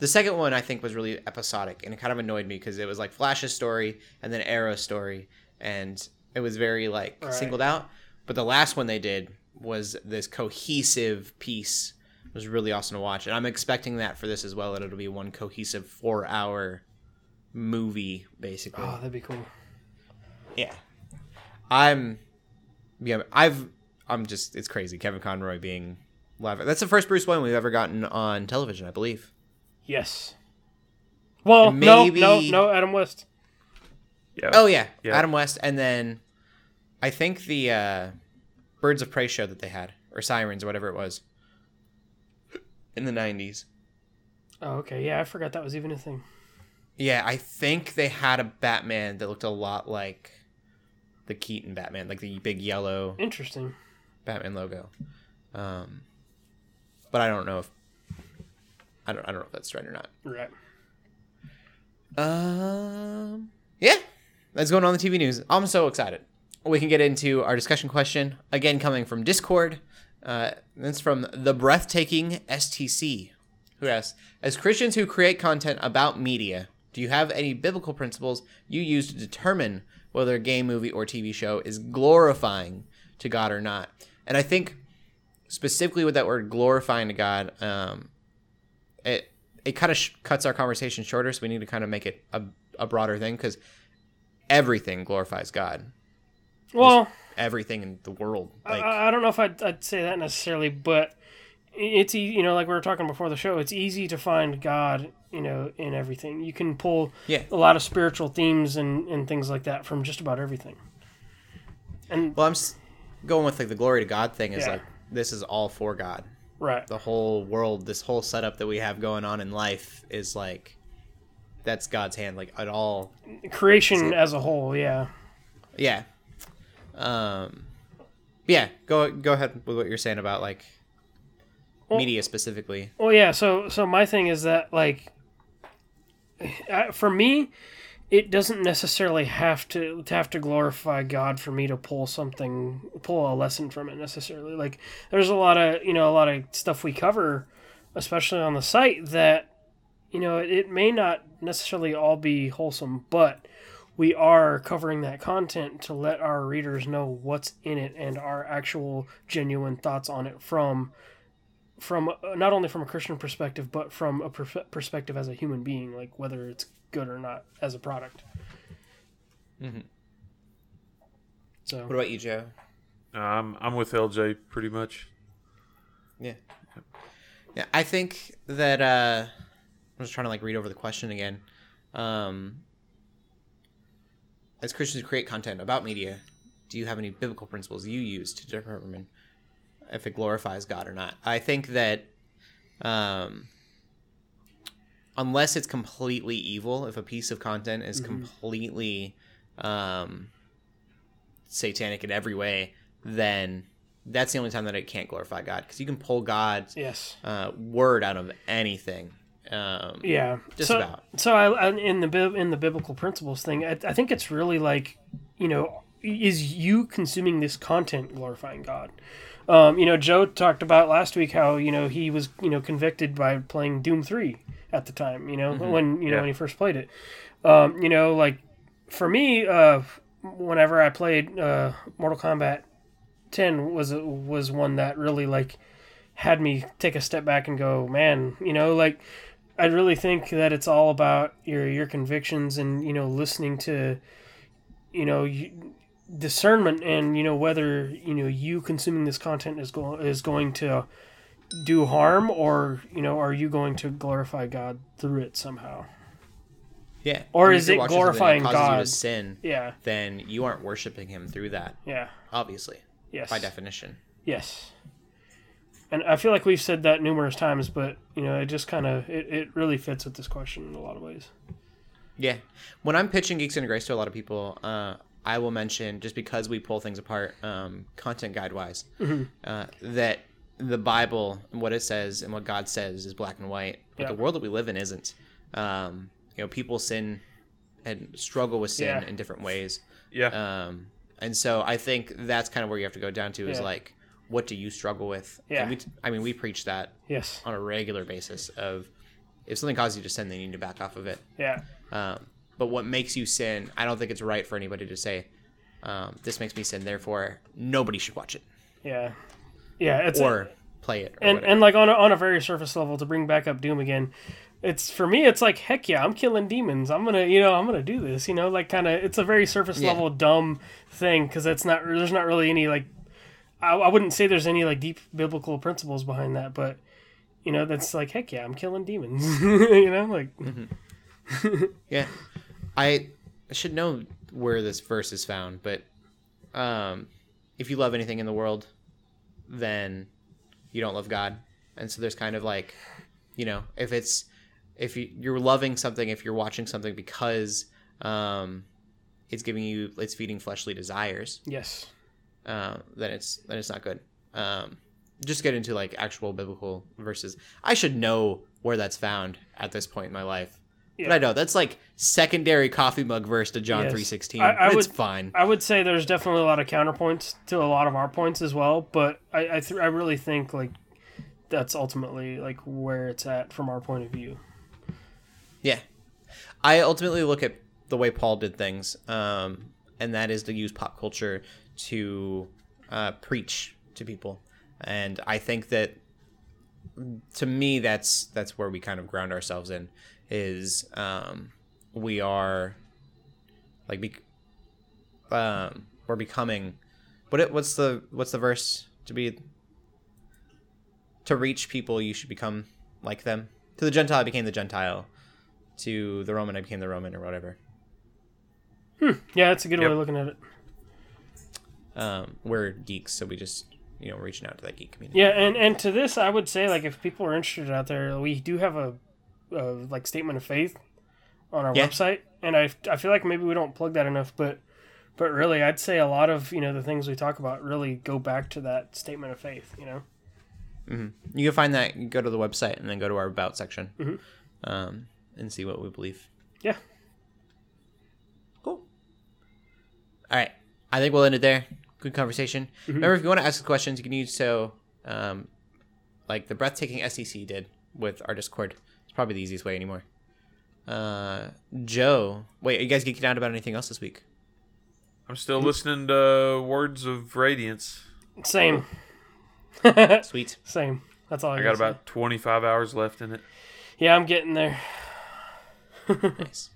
the second one i think was really episodic and it kind of annoyed me because it was like flash's story and then arrow's story and it was very like Right. singled out. But the last one they did was this cohesive piece. It was really awesome to watch and i'm expecting that for this as well that it'll be one cohesive four hour movie basically. Oh, that'd be cool. yeah. I'm yeah i've i'm just it's crazy. Kevin conroy being live. That's the first bruce wayne we've ever gotten on television i believe Yes. Well, no, no, no, Adam West. Yeah. Oh yeah, Yeah. Adam West, and then I think the uh, Birds of Prey show that they had, or Sirens, or whatever it was, in the '90s. Oh, okay. Yeah, I forgot that was even a thing. Yeah, I think they had a Batman that looked a lot like the Keaton Batman, like the big yellow Interesting. Batman logo. Um, but I don't know if I don't I don't know if that's right or not. Right. Um, yeah, that's going on the TV news. I'm so excited. We can get into our discussion question again, coming from Discord. Uh, that's from the breathtaking STC, who asks: As Christians who create content about media, do you have any biblical principles you use to determine whether a game, movie, or TV show is glorifying to God or not? And I think specifically with that word glorifying to God, um, it it kind of sh- cuts our conversation shorter. So we need to kind of make it a, a broader thing because everything glorifies God. Well, Everything in the world, like I, I don't know if I'd, I'd say that necessarily, but it's you know like we were talking before the show. It's easy to find God, you know, in everything. You can pull Yeah. a lot of spiritual themes and, and things like that from just about everything. And well, I'm going with like the glory to God thing. Is Yeah. like this is all for God. Right, The whole world, this whole setup that we have going on in life is like that's God's hand. Like at all, creation as a whole, yeah. yeah. Um, yeah. Go go ahead with what you're saying about like media specifically. Well, yeah. So, so my thing is that like, for me, it doesn't necessarily have to, have to glorify God for me to pull something, pull a lesson from it necessarily. Like, there's a lot of you know a lot of stuff we cover, especially on the site that you know it may not necessarily all be wholesome, but we are covering that content to let our readers know what's in it and our actual genuine thoughts on it from from uh, not only from a Christian perspective, but from a per- perspective as a human being, like whether it's good or not as a product. Mm-hmm. So What about you, Joe? I'm I'm with LJ pretty much. Yeah. Yeah, I think that uh I'm just trying to like read over the question again. Um as Christians who create content about media, do you have any biblical principles you use to determine if it glorifies God or not? I think that um unless it's completely evil, if a piece of content is completely um satanic in every way, then that's the only time that it can't glorify God because you can pull God's yes, uh, word out of anything. Um, yeah, Just so, about. So I, I in the in the biblical principles thing, I, I think it's really like you know, is you consuming this content glorifying God? Um, you know, Joe talked about last week how you know he was you know convicted by playing Doom three at the time. You know when you know when he first played it. Um, you know, like for me, uh, whenever I played uh, Mortal Kombat 10 was was one that really like had me take a step back and go, man, you know, like I really think that it's all about your your convictions and you know listening to you know you, discernment and you know whether you know you consuming this content is going is going to do harm or you know are you going to glorify God through it somehow? Yeah. Or is it glorifying causes you God? to sin, Yeah, then you aren't worshiping him through that, yeah, obviously, yes, by definition. yes. And I feel like we've said that numerous times, but you know, it just kind of it, it really fits with this question in a lot of ways. Yeah. When I'm pitching Geeks Under Grace to a lot of people, uh, I will mention just because we pull things apart, um, content guide wise, Mm-hmm. uh, that the Bible, and what it says, and what God says is black and white. But the world that we live in isn't. Um, you know, people sin and struggle with sin Yeah. in different ways. Yeah. Um, and so I think that's kind of where you have to go down to is Yeah. like, what do you struggle with? Yeah. We, I mean, we preach that Yes, on a regular basis of if something causes you to sin, then you need to back off of it. yeah, Um, but what makes you sin, I don't think it's right for anybody to say, um, this makes me sin, therefore nobody should watch it yeah, yeah. It's or play it. Or and whatever. and like on a, on a very surface level to bring back up doom again it's for me it's like heck yeah i'm killing demons i'm gonna you know i'm gonna do this you know like kind of it's a very surface Yeah. level dumb thing because it's not there's not really any like I, I wouldn't say there's any like deep biblical principles behind that but you know that's like heck yeah i'm killing demons you know like yeah, I I should know where this verse is found, but um, if you love anything in the world, then you don't love God, and so there's kind of like, you know, if it's if you, you're loving something, if you're watching something because um, it's giving you, it's feeding fleshly desires, yes uh, then it's then it's not good. Um, just get into like actual biblical verses. I should know where that's found at this point in my life. But I know that's like secondary coffee mug verse to John Yes. three sixteen. I- I It's would- fine. I would say there's definitely a lot of counterpoints to a lot of our points as well, but I I, th- I really think like that's ultimately like where it's at from our point of view. Yeah, I ultimately look at the way Paul did things, um, and that is to use pop culture to uh, preach to people. And I think that to me, that's that's where we kind of ground ourselves in is um, we are like be, um, we're becoming what it, what's the what's the verse to be? To reach people you should become like them. To the gentile I became the gentile. To the roman i became the roman or whatever. Hmm. Yeah, that's a good way of looking at it. um, we're geeks so we just you know reaching out to that geek community. Yeah, and and to this, I would say like if people are interested out there, we do have a, a like statement of faith on our Yeah. website, and I I feel like maybe we don't plug that enough, but but really, I'd say a lot of you know the things we talk about really go back to that statement of faith. You know. you can find that go to the website and then go to our about section Mhm. um, and see what we believe Yeah. cool all right i think we'll end it there good conversation remember if you want to ask questions you can use so um, like the breathtaking STC did with our discord it's probably the easiest way anymore uh, joe wait are you guys geeking out about anything else this week I'm still listening to Words of Radiance. Same. sweet Same. That's all I, I gotta got about 25 hours left in it. Yeah, I'm getting there. nice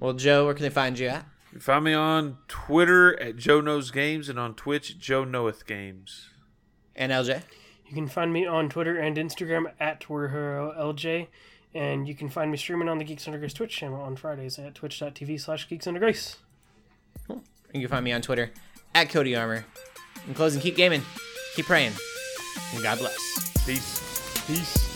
well joe where can they find you at You find me on Twitter at Joe Knows Games and on Twitch at Joe Knoweth Games. and lj You can find me on Twitter and Instagram at TwitterHeroLJ. And you can find me streaming on the Geeks Under Grace Twitch channel on Fridays at twitch.tv slash Geeks Under Grace. You can find me on Twitter at Cody Armor. In closing, keep gaming, keep praying, and God bless. Peace. Peace.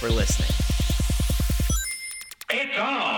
for listening. It's on.